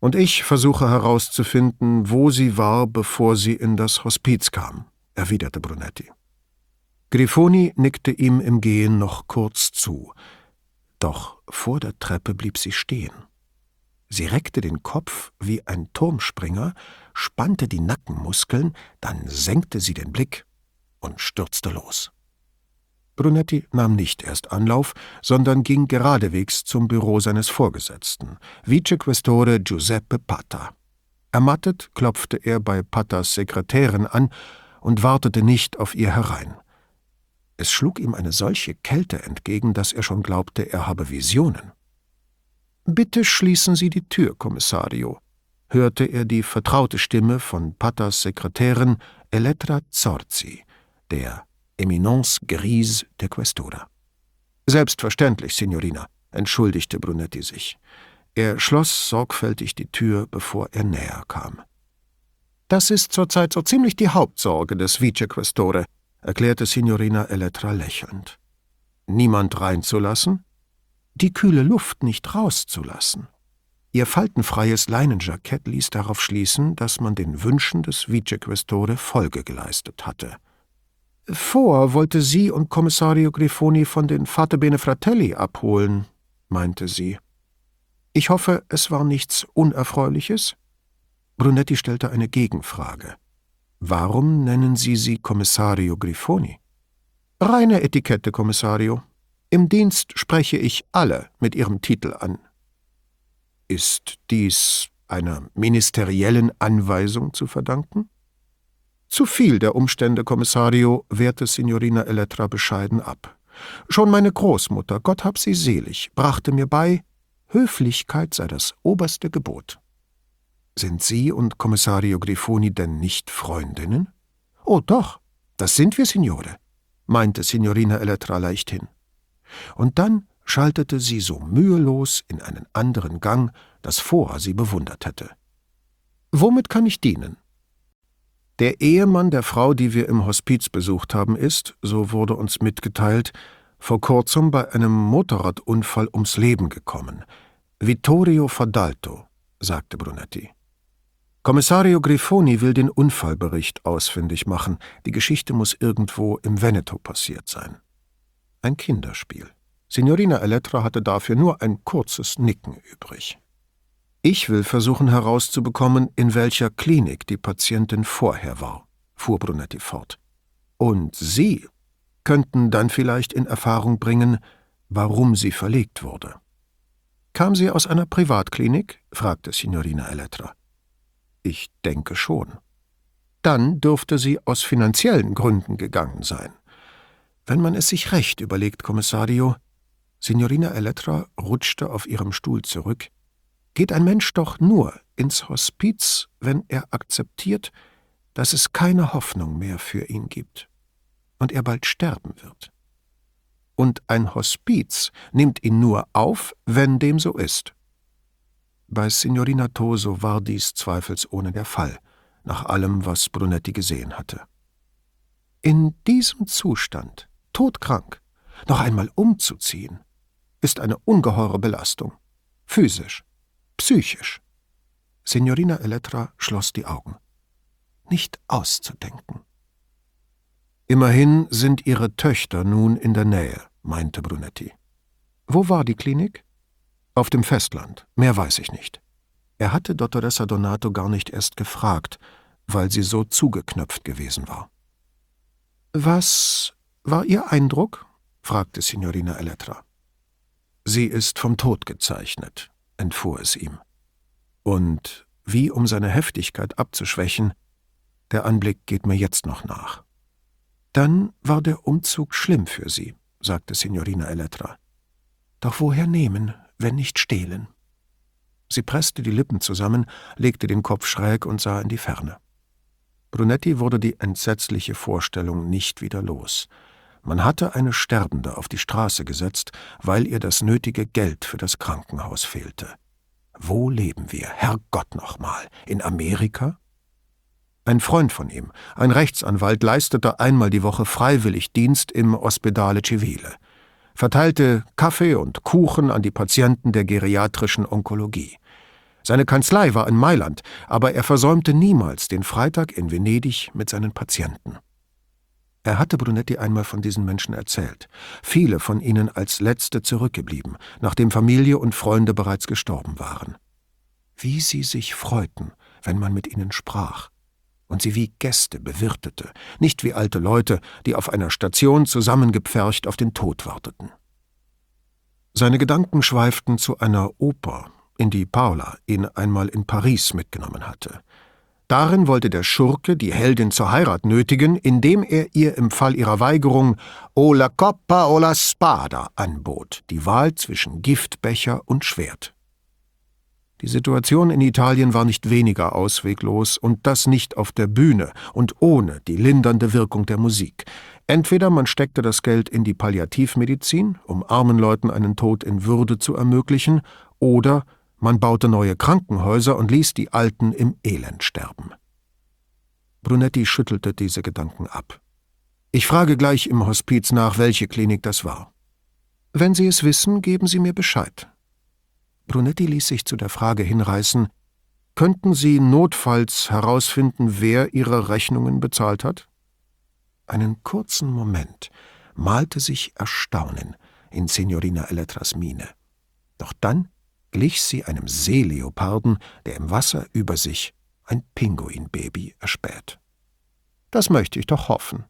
Und ich versuche herauszufinden, wo sie war, bevor sie in das Hospiz kam, erwiderte Brunetti. Grifoni nickte ihm im Gehen noch kurz zu, doch vor der Treppe blieb sie stehen. Sie reckte den Kopf wie ein Turmspringer, spannte die Nackenmuskeln, dann senkte sie den Blick und stürzte los. Brunetti nahm nicht erst Anlauf, sondern ging geradewegs zum Büro seines Vorgesetzten, Vicequestore Giuseppe Pata. Ermattet klopfte er bei Pattas Sekretärin an und wartete nicht auf ihr herein. Es schlug ihm eine solche Kälte entgegen, dass er schon glaubte, er habe Visionen. Bitte schließen Sie die Tür, Kommissario, hörte er die vertraute Stimme von Pattas Sekretärin Elettra Zorzi, der Eminence Grise der Questura. Selbstverständlich, Signorina, entschuldigte Brunetti sich. Er schloss sorgfältig die Tür, bevor er näher kam. Das ist zurzeit so ziemlich die Hauptsorge des Vicequestore, erklärte Signorina Elettra lächelnd. Niemand reinzulassen? die kühle Luft nicht rauszulassen. Ihr faltenfreies Leinenjackett ließ darauf schließen, dass man den Wünschen des Vicequestore Folge geleistet hatte. Vor wollte sie und Kommissario Grifoni von den Fate Bene Fratelli abholen, meinte sie. Ich hoffe, es war nichts Unerfreuliches? Brunetti stellte eine Gegenfrage. Warum nennen Sie sie Kommissario Grifoni? Reine Etikette, Kommissario, im Dienst spreche ich alle mit ihrem Titel an. Ist dies einer ministeriellen Anweisung zu verdanken? Zu viel der Umstände, Kommissario, wehrte Signorina Elettra bescheiden ab. Schon meine Großmutter, Gott hab sie selig, brachte mir bei, Höflichkeit sei das oberste Gebot. Sind Sie und Kommissario Grifoni denn nicht Freundinnen? Oh doch, das sind wir, Signore, meinte Signorina Elettra leichthin und dann schaltete sie so mühelos in einen anderen Gang, dass Fora sie bewundert hätte. Womit kann ich dienen? Der Ehemann der Frau, die wir im Hospiz besucht haben, ist, so wurde uns mitgeteilt, vor kurzem bei einem Motorradunfall ums Leben gekommen. Vittorio Fadalto, sagte Brunetti. Kommissario Grifoni will den Unfallbericht ausfindig machen. Die Geschichte muss irgendwo im Veneto passiert sein ein Kinderspiel. Signorina Elettra hatte dafür nur ein kurzes Nicken übrig. Ich will versuchen herauszubekommen, in welcher Klinik die Patientin vorher war, fuhr Brunetti fort. Und Sie könnten dann vielleicht in Erfahrung bringen, warum sie verlegt wurde. Kam sie aus einer Privatklinik? fragte Signorina Elettra. Ich denke schon. Dann dürfte sie aus finanziellen Gründen gegangen sein. Wenn man es sich recht überlegt, Kommissario, Signorina Elettra rutschte auf ihrem Stuhl zurück, geht ein Mensch doch nur ins Hospiz, wenn er akzeptiert, dass es keine Hoffnung mehr für ihn gibt und er bald sterben wird. Und ein Hospiz nimmt ihn nur auf, wenn dem so ist. Bei Signorina Toso war dies zweifelsohne der Fall, nach allem, was Brunetti gesehen hatte. In diesem Zustand todkrank, noch einmal umzuziehen, ist eine ungeheure Belastung. Physisch, psychisch. Signorina Elettra schloss die Augen. Nicht auszudenken. Immerhin sind ihre Töchter nun in der Nähe, meinte Brunetti. Wo war die Klinik? Auf dem Festland, mehr weiß ich nicht. Er hatte Dottoressa Donato gar nicht erst gefragt, weil sie so zugeknöpft gewesen war. Was war Ihr Eindruck? fragte Signorina Elettra. Sie ist vom Tod gezeichnet, entfuhr es ihm. Und wie um seine Heftigkeit abzuschwächen, der Anblick geht mir jetzt noch nach. Dann war der Umzug schlimm für Sie, sagte Signorina Elettra. Doch woher nehmen, wenn nicht stehlen? Sie presste die Lippen zusammen, legte den Kopf schräg und sah in die Ferne. Brunetti wurde die entsetzliche Vorstellung nicht wieder los. Man hatte eine Sterbende auf die Straße gesetzt, weil ihr das nötige Geld für das Krankenhaus fehlte. Wo leben wir, Herrgott nochmal? In Amerika? Ein Freund von ihm, ein Rechtsanwalt, leistete einmal die Woche freiwillig Dienst im Ospedale Civile, verteilte Kaffee und Kuchen an die Patienten der geriatrischen Onkologie. Seine Kanzlei war in Mailand, aber er versäumte niemals den Freitag in Venedig mit seinen Patienten. Er hatte Brunetti einmal von diesen Menschen erzählt, viele von ihnen als letzte zurückgeblieben, nachdem Familie und Freunde bereits gestorben waren. wie sie sich freuten, wenn man mit ihnen sprach, und sie wie Gäste bewirtete, nicht wie alte Leute, die auf einer Station zusammengepfercht auf den Tod warteten. Seine Gedanken schweiften zu einer Oper, in die Paula ihn einmal in Paris mitgenommen hatte. Darin wollte der Schurke die Heldin zur Heirat nötigen, indem er ihr im Fall ihrer Weigerung o la coppa o la spada anbot, die Wahl zwischen Giftbecher und Schwert. Die Situation in Italien war nicht weniger ausweglos, und das nicht auf der Bühne und ohne die lindernde Wirkung der Musik. Entweder man steckte das Geld in die Palliativmedizin, um armen Leuten einen Tod in Würde zu ermöglichen, oder man baute neue Krankenhäuser und ließ die Alten im Elend sterben. Brunetti schüttelte diese Gedanken ab. Ich frage gleich im Hospiz nach, welche Klinik das war. Wenn Sie es wissen, geben Sie mir Bescheid. Brunetti ließ sich zu der Frage hinreißen, könnten Sie notfalls herausfinden, wer Ihre Rechnungen bezahlt hat? Einen kurzen Moment malte sich Erstaunen in Signorina Elettras Miene. Doch dann glich sie einem Seeleoparden, der im Wasser über sich ein Pinguinbaby erspäht. Das möchte ich doch hoffen,